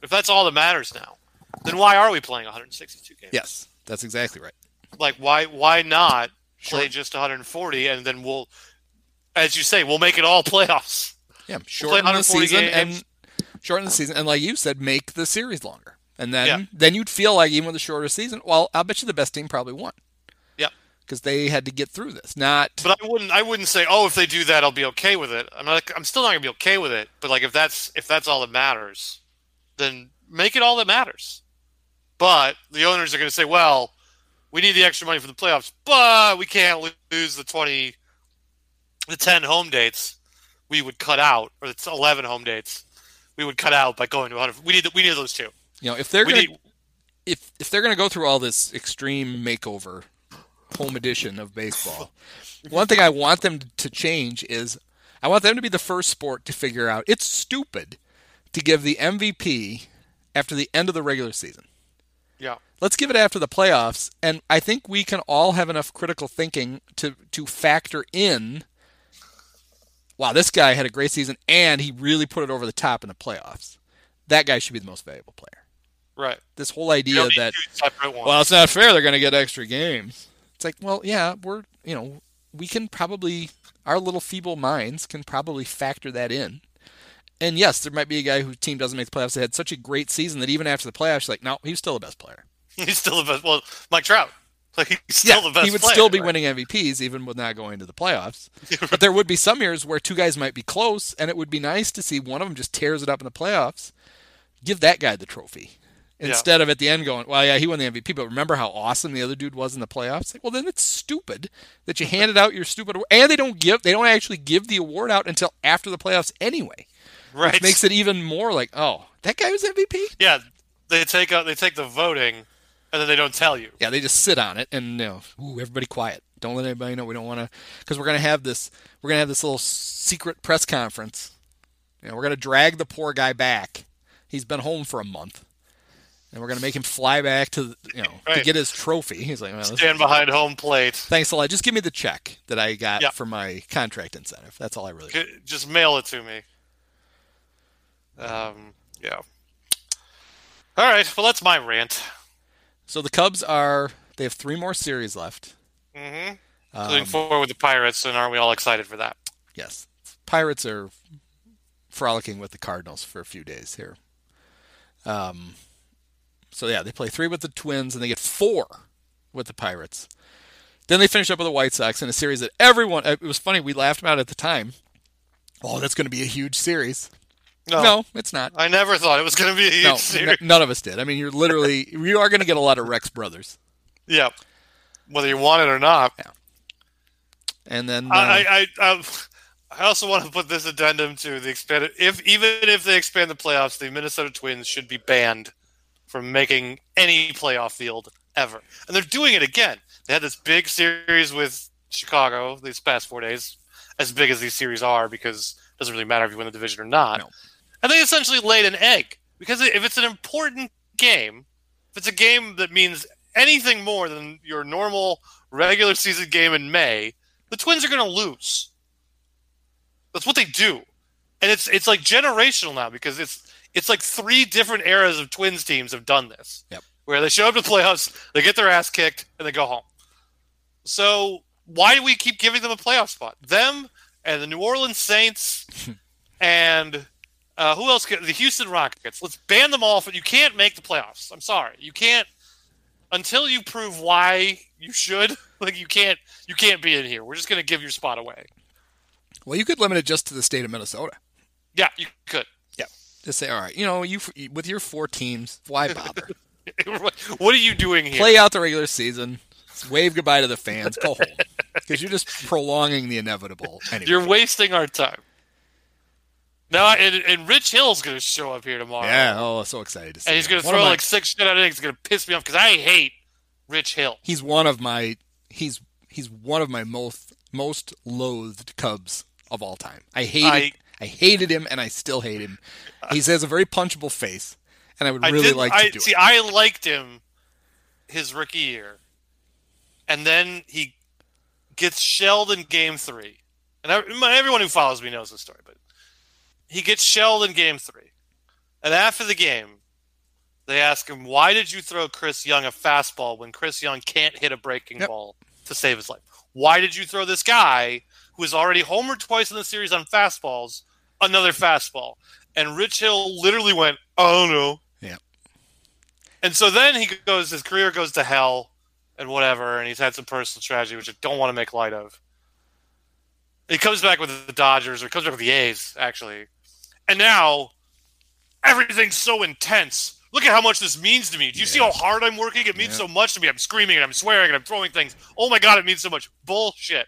D: if that's all that matters now, then why are we playing 162 games?
C: Yes, that's exactly right.
D: Like, why why not play
C: Sure.
D: just 140 and then we'll, as you say, we'll make it all <laughs> playoffs.
C: Yeah,
D: play
C: shorten the season
D: games.
C: and shorten the season, and like you said, make the series longer, and then
D: Yeah.
C: then you'd feel like even with a shorter season, well, I'll bet you the best team probably won.
D: Yeah.
C: because they had to get through this. Not
D: But I wouldn't I wouldn't say, oh, if they do that, I'll be okay with it. I'm not. I'm still not gonna be okay with it. But like, if that's if that's all that matters, then make it all that matters. But the owners are gonna say, well, we need the extra money for the playoffs, but we can't lose the 20, the 10 home dates we would cut out, or the 11 home dates we would cut out by going to 100. We need we need those two.
C: you know if they're
D: We
C: gonna
D: need
C: if if they're gonna go through all this extreme makeover home edition of baseball, <laughs> one thing I want them to change is I want them to be the first sport to figure out it's stupid to give the MVP after the end of the regular season.
D: yeah.
C: let's give it after the playoffs and i think we can all have enough critical thinking to to factor in wow this guy had a great season and he really put it over the top in the playoffs that guy should be the most valuable player
D: Right.
C: this whole idea that
D: two separate ones.
C: well it's not fair they're going to get extra games it's like well yeah we're you know we can probably our little feeble minds can probably factor that in and yes there might be a guy whose team doesn't make the playoffs They had such a great season that even after the playoffs like no he's still the best player <laughs>
D: he's still the best. Well, Mike Trout. Like he's still the best.
C: he would
D: player,
C: still be
D: right?
C: winning MVPs even with not going to the playoffs. <laughs> but there would be some years where two guys might be close, and it would be nice to see one of them just tears it up in the playoffs. Give that guy the trophy
D: Yeah.
C: instead of at the end going, "Well, yeah, he won the MVP, but remember how awesome the other dude was in the playoffs?" Like, well, then it's stupid that you <laughs> handed out your stupid award, and they don't give they don't actually give the award out until after the playoffs anyway,
D: Right.
C: which makes it even more like, "Oh, that guy was MVP."
D: Yeah, they take out they take the voting, and then they don't tell you.
C: Yeah, they just sit on it and you know, ooh, everybody quiet. Don't let anybody know. We don't want to because we're gonna have this. We're gonna have this little secret press conference. You know, we're gonna drag the poor guy back. He's been home for a month, and we're gonna make him fly back to you know to get his trophy. He's like, well,
D: Stand behind home plate.
C: thanks a lot. Just give me the check that I got
D: Yeah.
C: for my contract incentive. That's all I really.
D: Just mail it to me. Um. Yeah. All right. Well, that's my rant.
C: So the Cubs are. They have three more series left.
D: Mm-hmm.
C: Um,
D: Moving forward with the Pirates, and aren't we all excited for that?
C: Yes. Pirates are frolicking with the Cardinals for a few days here. Um, so yeah, they play three with the Twins and they get four with the Pirates. Then they finish up with the White Sox in a series that everyone. It was funny. We laughed about it at the time. Oh, that's going to be a huge series.
D: No,
C: No, it's not.
D: I never thought it was going to be a huge
C: No,
D: series.
C: n- none of us did. I mean, you're literally <laughs> you are going to get a lot of Rex brothers.
D: Yeah. Whether you want it or not.
C: and then uh,
D: I I, um, I also want to put this addendum to the expanded. If even if they expand the playoffs, the Minnesota Twins should be banned from making any playoff field ever. And they're doing it again. They had this big series with Chicago these past four days, as big as these series are, because it doesn't really matter if you win the division or not.
C: No.
D: And they essentially laid an egg because if it's an important game, if it's a game that means anything more than your normal regular season game in May, the Twins are going to lose. That's what they do, and it's it's like generational now because it's it's like three different eras of Twins teams have done this.
C: Yep.
D: Where they show up to the playoffs, they get their ass kicked, and they go home. So why do we keep giving them a playoff spot? Them and the New Orleans Saints <laughs> and uh, who else? Can, the Houston Rockets. Let's ban them all. For, you can't make the playoffs. I'm sorry. You can't until you prove why you should. <laughs> Like you can't. You can't be in here. We're just going to give your spot away.
C: well, you could limit it just to the state of Minnesota.
D: Yeah, you could.
C: Yeah, just say, all right, you know, you with your four teams, why bother? <laughs>
D: what are you doing here?
C: Play out the regular season, wave goodbye to the fans, go home, because you're just prolonging the inevitable. Anyway.
D: You're wasting our time. Now, and, and Rich Hill's going to show up here tomorrow.
C: yeah, oh, so excited to see.
D: and he's going to throw
C: of my-
D: like six shit out innings. It's going to piss me off because I hate Rich Hill.
C: He's one of my he's he's one of my most most loathed Cubs of all time. I hated I,
D: I-
C: hated him and I still hate him. He has a very punchable face, and I would
D: I
C: really
D: did,
C: like to
D: I,
C: do
D: see.
C: it.
D: I liked him his rookie year, and then he gets shelled in Game Three. And I, everyone who follows me knows the story, but he gets shelled in Game Three, and after the game, they ask him, "Why did you throw Chris Young a fastball when Chris Young can't hit a breaking
C: Yep.
D: ball to save his life? Why did you throw this guy who has already homered twice in the series on fastballs another fastball?" And Rich Hill literally went, "I don't know."
C: Yeah.
D: And so then he goes, his career goes to hell and whatever, and he's had some personal tragedy, which I don't want to make light of. He comes back with the Dodgers, or comes back with the A's, actually. And now everything's so intense. Look at how much this means to me. Do you see how hard I'm working? It means
C: Yeah.
D: so much to me. I'm screaming and I'm swearing and I'm throwing things. Oh my God, it means so much. Bullshit.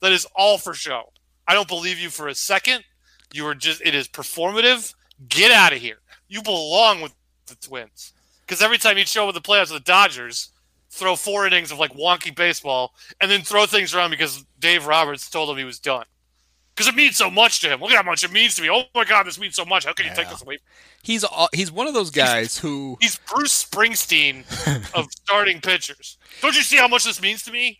D: That is all for show. I don't believe you for a second. You are just, it is performative. Get out of here. You belong with the Twins. Because every time you show up with the playoffs with the Dodgers, throw four innings of like wonky baseball and then throw things around because Dave Roberts told him he was done. Because it means so much to him. Look at how much it means to me. Oh my God, this means so much. How can you take this away?
C: He's he's one of those guys who <laughs>
D: He's Bruce Springsteen <laughs> of starting pitchers. Don't you see how much this means to me?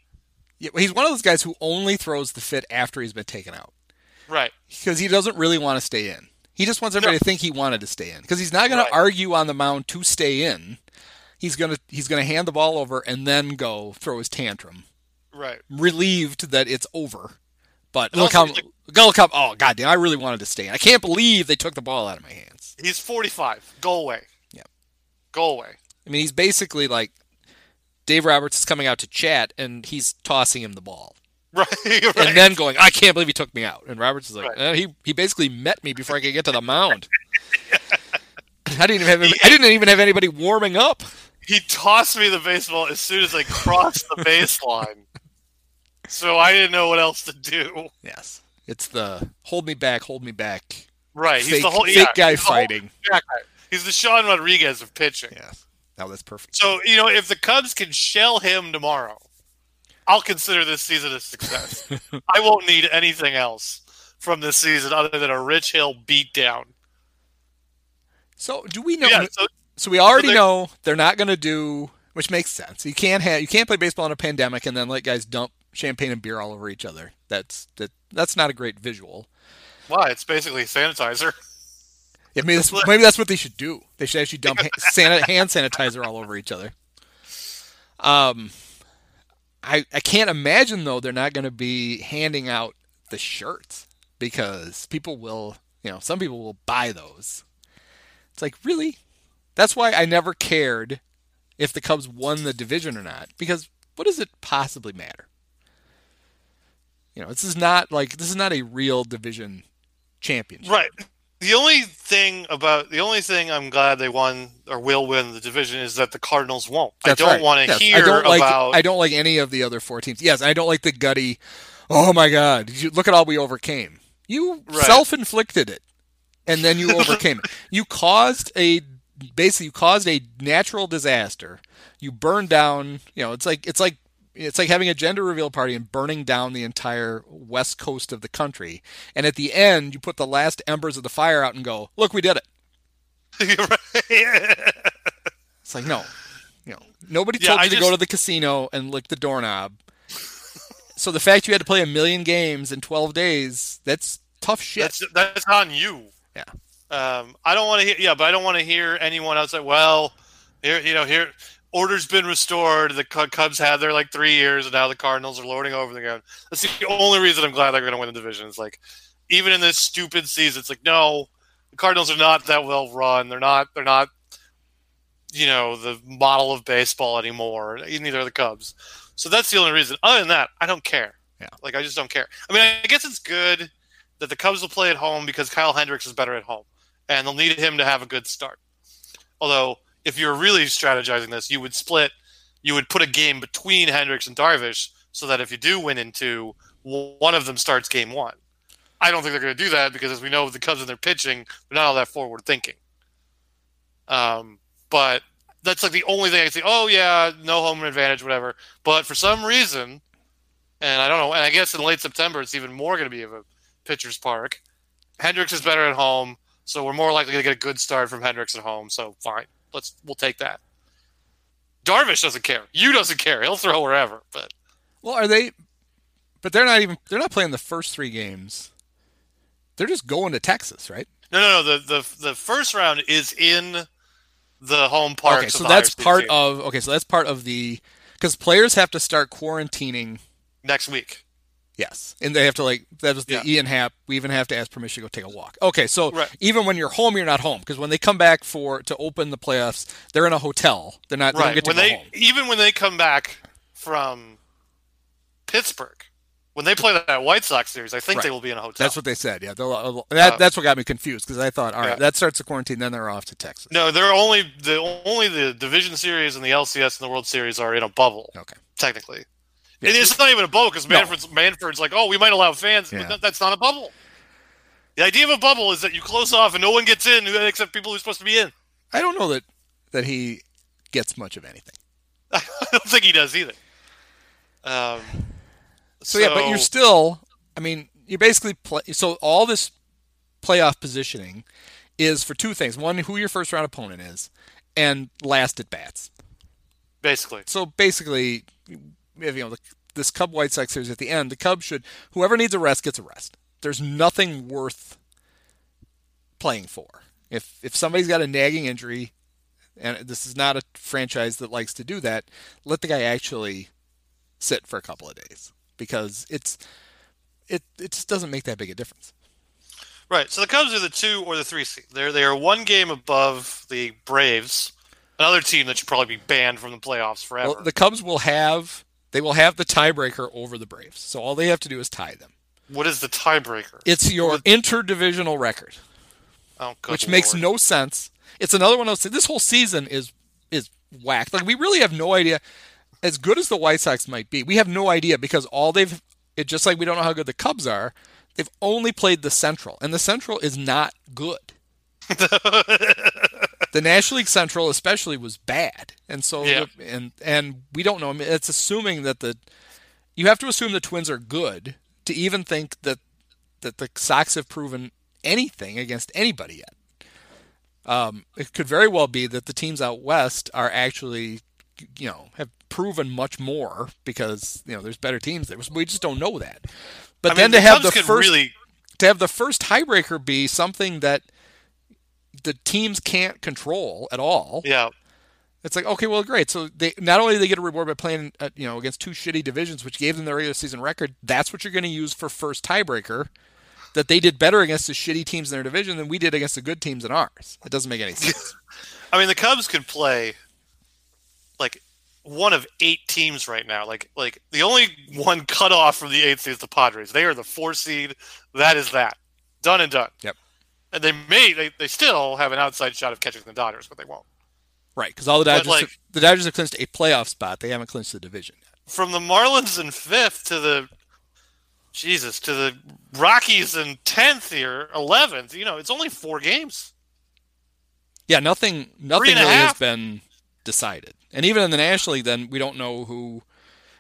C: yeah, he's one of those guys who only throws the fit after he's been taken out
D: Right.
C: because he doesn't really want to stay in. He just wants everybody
D: No.
C: to think he wanted to stay in because he's not going
D: Right.
C: to argue on the mound to stay in. He's gonna he's gonna hand the ball over and then go throw his tantrum,
D: Right.
C: relieved that it's over. But
D: also,
C: how
D: like-
C: how oh goddamn! I really wanted to stay. I can't believe they took the ball out of my hands.
D: He's 45. Go away.
C: Yeah.
D: Go away.
C: I mean, he's basically like Dave Roberts is coming out to chat and he's tossing him the ball. <laughs>
D: Right. right.
C: and then going, I can't believe he took me out. And Roberts is like,
D: Right.
C: "Eh, he he basically met me before I could get to the mound. <laughs> <laughs> I didn't even have I didn't even have anybody warming up.
D: he tossed me the baseball as soon as I crossed the baseline. So I didn't know what else to do.
C: Yes, it's the hold me back, hold me back.
D: Right. He's the whole
C: fake
D: yeah,
C: guy
D: he's the
C: fighting.
D: yeah, he's the Sean Rodriguez of pitching.
C: Yes, no, that's perfect.
D: So, you know, if the Cubs can shell him tomorrow, I'll consider this season a success. <laughs> I won't need anything else from this season other than a Rich Hill beatdown.
C: So do we know?
D: Yeah, so
C: So we already
D: they're-
C: know they're not going to do, which makes sense. You can't have you can't play baseball in a pandemic and then let guys dump champagne and beer all over each other. That's that that's not a great visual.
D: why? It's basically sanitizer.
C: Yeah, maybe that's, <laughs> maybe that's what they should do. They should actually dump hand sanitizer all over each other. Um, I I can't imagine though they're not going to be handing out the shirts because people will, you know, some people will buy those. It's like really, that's why I never cared if the Cubs won the division or not because what does it possibly matter? You know, this is not like this is not a real division championship.
D: Right. The only thing about the only thing I'm glad they won or will win the division is that the Cardinals won't.
C: That's
D: I don't
C: right.
D: want to
C: Yes.
D: hear
C: I don't like,
D: about
C: I don't like any of the other four teams. Yes, I don't like the gutty. oh my God, you, look at all we overcame. You
D: Right.
C: self-inflicted it, and then you overcame it. <laughs> You caused a basically you caused a natural disaster. You burned down. You know, it's like it's like it's like having a gender reveal party and burning down the entire west coast of the country. And at the end, you put the last embers of the fire out and go, "Look, we did it." <laughs> It's like no, you know, nobody
D: Yeah,
C: told
D: I
C: you to
D: just-
C: go to the casino and lick the doorknob. so the fact you had to play a million games in 12 days, that's tough shit.
D: That's that's on you.
C: Yeah.
D: Um, I don't want to hear. Yeah, but I don't want to hear anyone else say, "Well, here, you know, here, order's been restored. The Cubs had their like three years, and now the Cardinals are lording over them again." That's the only reason I'm glad they're going to win the division. It's like, even in this stupid season, it's like, no, the Cardinals are not that well run. They're not. They're not. You know, the model of baseball anymore. Neither are the Cubs. So that's the only reason. Other than that, I don't care.
C: Yeah.
D: Like I just don't care. I mean, I guess it's good that the Cubs will play at home because Kyle Hendricks is better at home, and they'll need him to have a good start. Although, if you're really strategizing this, you would split, you would put a game between Hendricks and Darvish, so that if you do win in two, one of them starts game one. I don't think they're going to do that because, as we know, the Cubs and their pitching, they're not all that forward thinking. Um, but that's like the only thing I can. Oh yeah, no home advantage, whatever. But for some reason, and I don't know, and I guess in late September it's even more going to be of a pitcher's park. Hendricks is better at home, so we're more likely to get a good start from Hendricks at home. So fine, let's we'll take that. Darvish doesn't care. You doesn't care. He'll throw wherever. But
C: well, are they? But they're not even. They're not playing the first three games. They're just going to Texas, right?
D: no, no, no. The the the first round is in the home park.
C: okay, so that's part of. Okay, so that's part of the because players have to start quarantining.
D: next week.
C: Yes, and they have to like that was the
D: Yeah.
C: Ian Happ. We even have to ask permission to go take a walk. Okay, so
D: Right.
C: even when you're home, you're not home because when they come back for to open the playoffs, they're in a hotel. They're not. They
D: Right.
C: to
D: When they
C: home.
D: even when they come back from Pittsburgh, when they play that White Sox series, I think
C: Right.
D: they will be in a hotel.
C: That's what they said. Yeah, uh, that,
D: Uh,
C: that's what got me confused because I thought, all right,
D: Yeah.
C: that starts the quarantine, then they're off to Texas.
D: No, they're only the only the division series and the LCS and the World Series are in a bubble.
C: Okay.
D: Technically, it's not even a bubble because
C: No.
D: Manfred's Manfred's like, oh, we might allow fans,
C: Yeah.
D: but that, that's not a bubble. The idea of a bubble is that you close off and no one gets in <laughs> except people who're supposed to be in.
C: I don't know that that he gets much of anything. <laughs>
D: I don't think he does either. Um,
C: So, yeah, but you're still. I mean, you're basically play. So all this playoff positioning is for two things: one, who your first round opponent is, and last at bats.
D: basically
C: So basically, you know, the, this Cub White Sox series at the end, the Cubs should whoever needs a rest gets a rest. There's nothing worth playing for. If if somebody's got a nagging injury, and this is not a franchise that likes to do that, let the guy actually sit for a couple of days because it's it it just doesn't make that big a difference.
D: Right. So the Cubs are the two or the three seed. They're they are one game above the Braves, another team that should probably be banned from the playoffs forever.
C: Well, the Cubs will have they will have the tiebreaker over the Braves. So all they have to do is tie them.
D: what is the tiebreaker?
C: It's your interdivisional record.
D: Oh, good
C: which makes no sense. It's another one of those. This whole season is is whacked. Like we really have no idea. As good as the White Sox might be, we have no idea because all they've it just like we don't know how good the Cubs are. They've only played the Central, and the Central is not good. <laughs> the National League Central, especially, was bad, and so
D: Yeah.
C: and and we don't know. I mean, it's assuming that the you have to assume the Twins are good to even think that that the Sox have proven anything against anybody yet. Um, it could very well be that the teams out west are actually, you know, have proven much more because you know there's better teams there. We just don't know that. But
D: I
C: then
D: mean,
C: to have
D: Cubs
C: the first
D: really
C: to have the first tiebreaker be something that the teams can't control at all.
D: yeah.
C: It's like okay, well, great. So they not only do they get a reward by playing, uh, you know, against two shitty divisions, which gave them the regular season record. That's what you're going to use for first tiebreaker. That they did better against the shitty teams in their division than we did against the good teams in ours. It doesn't make any sense. <laughs>
D: I mean, the Cubs can play like one of eight teams right now. Like, like the only one cut off from the eighth seed is the Padres. They are the four seed. That is that. Done and done.
C: Yep.
D: And they may, they, they still have an outside shot of catching the Dodgers, but they won't.
C: right? Because all the Dodgers,
D: like-
C: have, the Dodgers have clinched a playoff spot. They haven't clinched the division yet.
D: From the Marlins in fifth to the Jesus, to the Rockies in tenth here, eleventh. You know, it's only four games.
C: Yeah, nothing nothing really has been decided. And even in the National League, then we don't know who.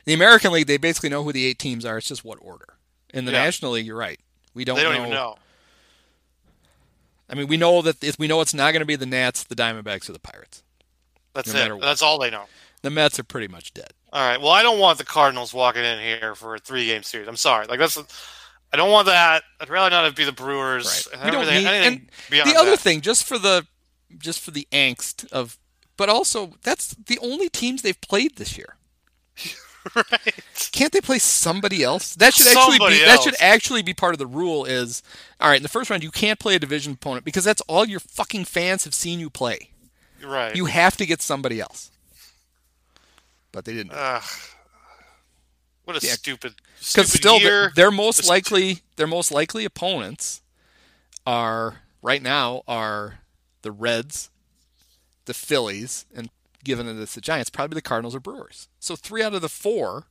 C: The American League, they basically know who the eight teams are. It's just what order. In the
D: Yeah.
C: National League, you're right. We don't.
D: They don't
C: know,
D: even know.
C: I mean, we know that if we know it's not going to be the Nats, the Diamondbacks, or the Pirates.
D: That's
C: No
D: it. That's all they know.
C: The Mets are pretty much dead.
D: All right. Well, I don't want the Cardinals walking in here for a three-game series. I'm sorry. Like that's. I don't want that. I'd rather not it be the Brewers.
C: Right. We don't need.
D: anything
C: And the other
D: that.
C: thing, just for the, just for the angst of, but also that's the only teams they've played this year. <laughs> <laughs>
D: right?
C: Can't they play somebody else? That should actually
D: Somebody
C: be that should actually be part of the rule. Is all right in the first round you can't play a division opponent because that's all your fucking fans have seen you play.
D: Right.
C: You have to get somebody else. But they didn't.
D: Ugh. what a
C: Yeah.
D: stupid,
C: Because still,
D: year.
C: their, most likely their most likely opponents are right now are the Reds, the Phillies, and given that it's the Giants, probably the Cardinals or Brewers. So three out of the four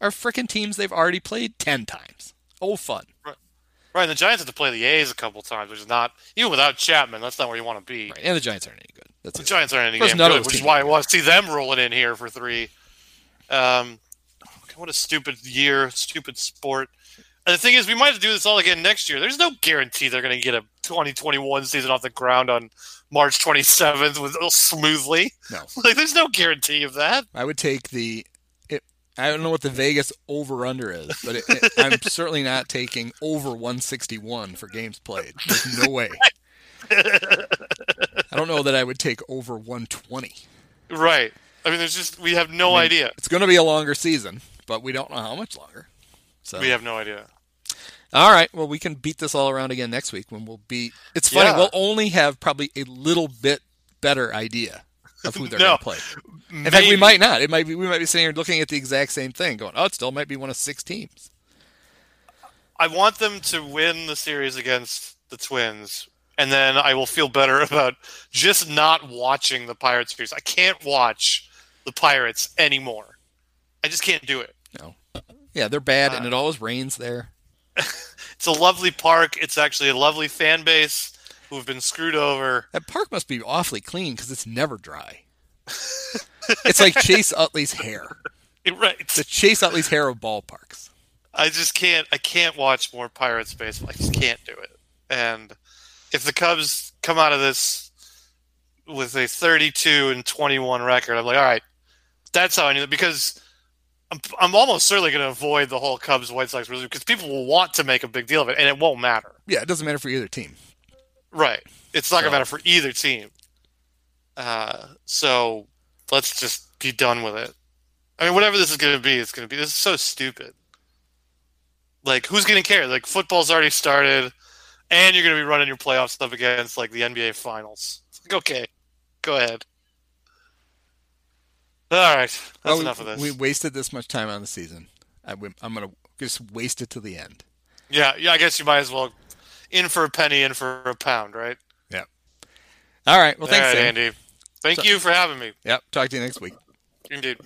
C: are freaking teams they've already played ten times. Oh, fun!
D: Right, and the Giants have to play the A's a couple times, which is not even without Chapman. That's not where you want to be.
C: Right, and the Giants aren't any good. That's
D: The
C: it.
D: Giants aren't any good, which is why I want to see them rolling in here for three. Um, what a stupid year, stupid sport. And the thing is, we might have to do this all again next year. There's no guarantee they're going to get a 2021 season off the ground on March 27th with uh, smoothly.
C: No. <laughs>
D: Like, there's no guarantee of that.
C: I would take the. It, I don't know what the Vegas over under is, but it, it, I'm <laughs> certainly not taking over 161 for games played. There's no way. <laughs> I don't know that I would take over 120.
D: Right. I mean, there's just we have no
C: I mean,
D: idea.
C: It's going to be a longer season, but we don't know how much longer. So
D: We have no idea.
C: All right, well we can beat this all around again next week when we'll beat. It's funny,
D: Yeah.
C: we'll only have probably a little bit better idea of who they're <laughs>
D: No.
C: going to play. In fact, we might not. It might be we might be sitting here looking at the exact same thing, going, "Oh, it still might be one of six teams."
D: I want them to win the series against the Twins, and then I will feel better <laughs> about just not watching the Pirates series. I can't watch the Pirates anymore. I just can't do it.
C: No, yeah, they're bad,
D: Uh,
C: and it always rains there. <laughs>
D: It's a lovely park. It's actually a lovely fan base who have been screwed over.
C: That park must be awfully clean because it's never dry. <laughs> it's like Chase Utley's hair. <laughs>
D: Right.
C: The Chase Utley's hair of ballparks.
D: I just can't. I can't watch more Pirates baseball. I just can't do it. And if the Cubs come out of this with a 32 and 21 record, I'm like, all right, that's how I knew it because I'm, I'm almost certainly going to avoid the whole Cubs White Sox really because people will want to make a big deal of it, and it won't matter.
C: Yeah, it doesn't matter for either team.
D: Right? It's not going to matter for either team. Uh, so let's just be done with it. I mean, whatever this is going to be, it's going to be. This is so stupid. Like, who's going to care? Like, football's already started, and you're going to be running your playoff stuff against like the NBA Finals. It's like, okay, go ahead. All right, that's
C: Oh,
D: enough of this.
C: We wasted this much time on the season. I, am going to just waste it to the end.
D: yeah, yeah. I guess you might as well in for a penny, in for a pound, right?
C: Yeah. All right. Well, thanks,
D: All right,
C: Sam.
D: Andy. Thank
C: So-
D: you for having me.
C: Yep. Talk to you next week.
D: Indeed.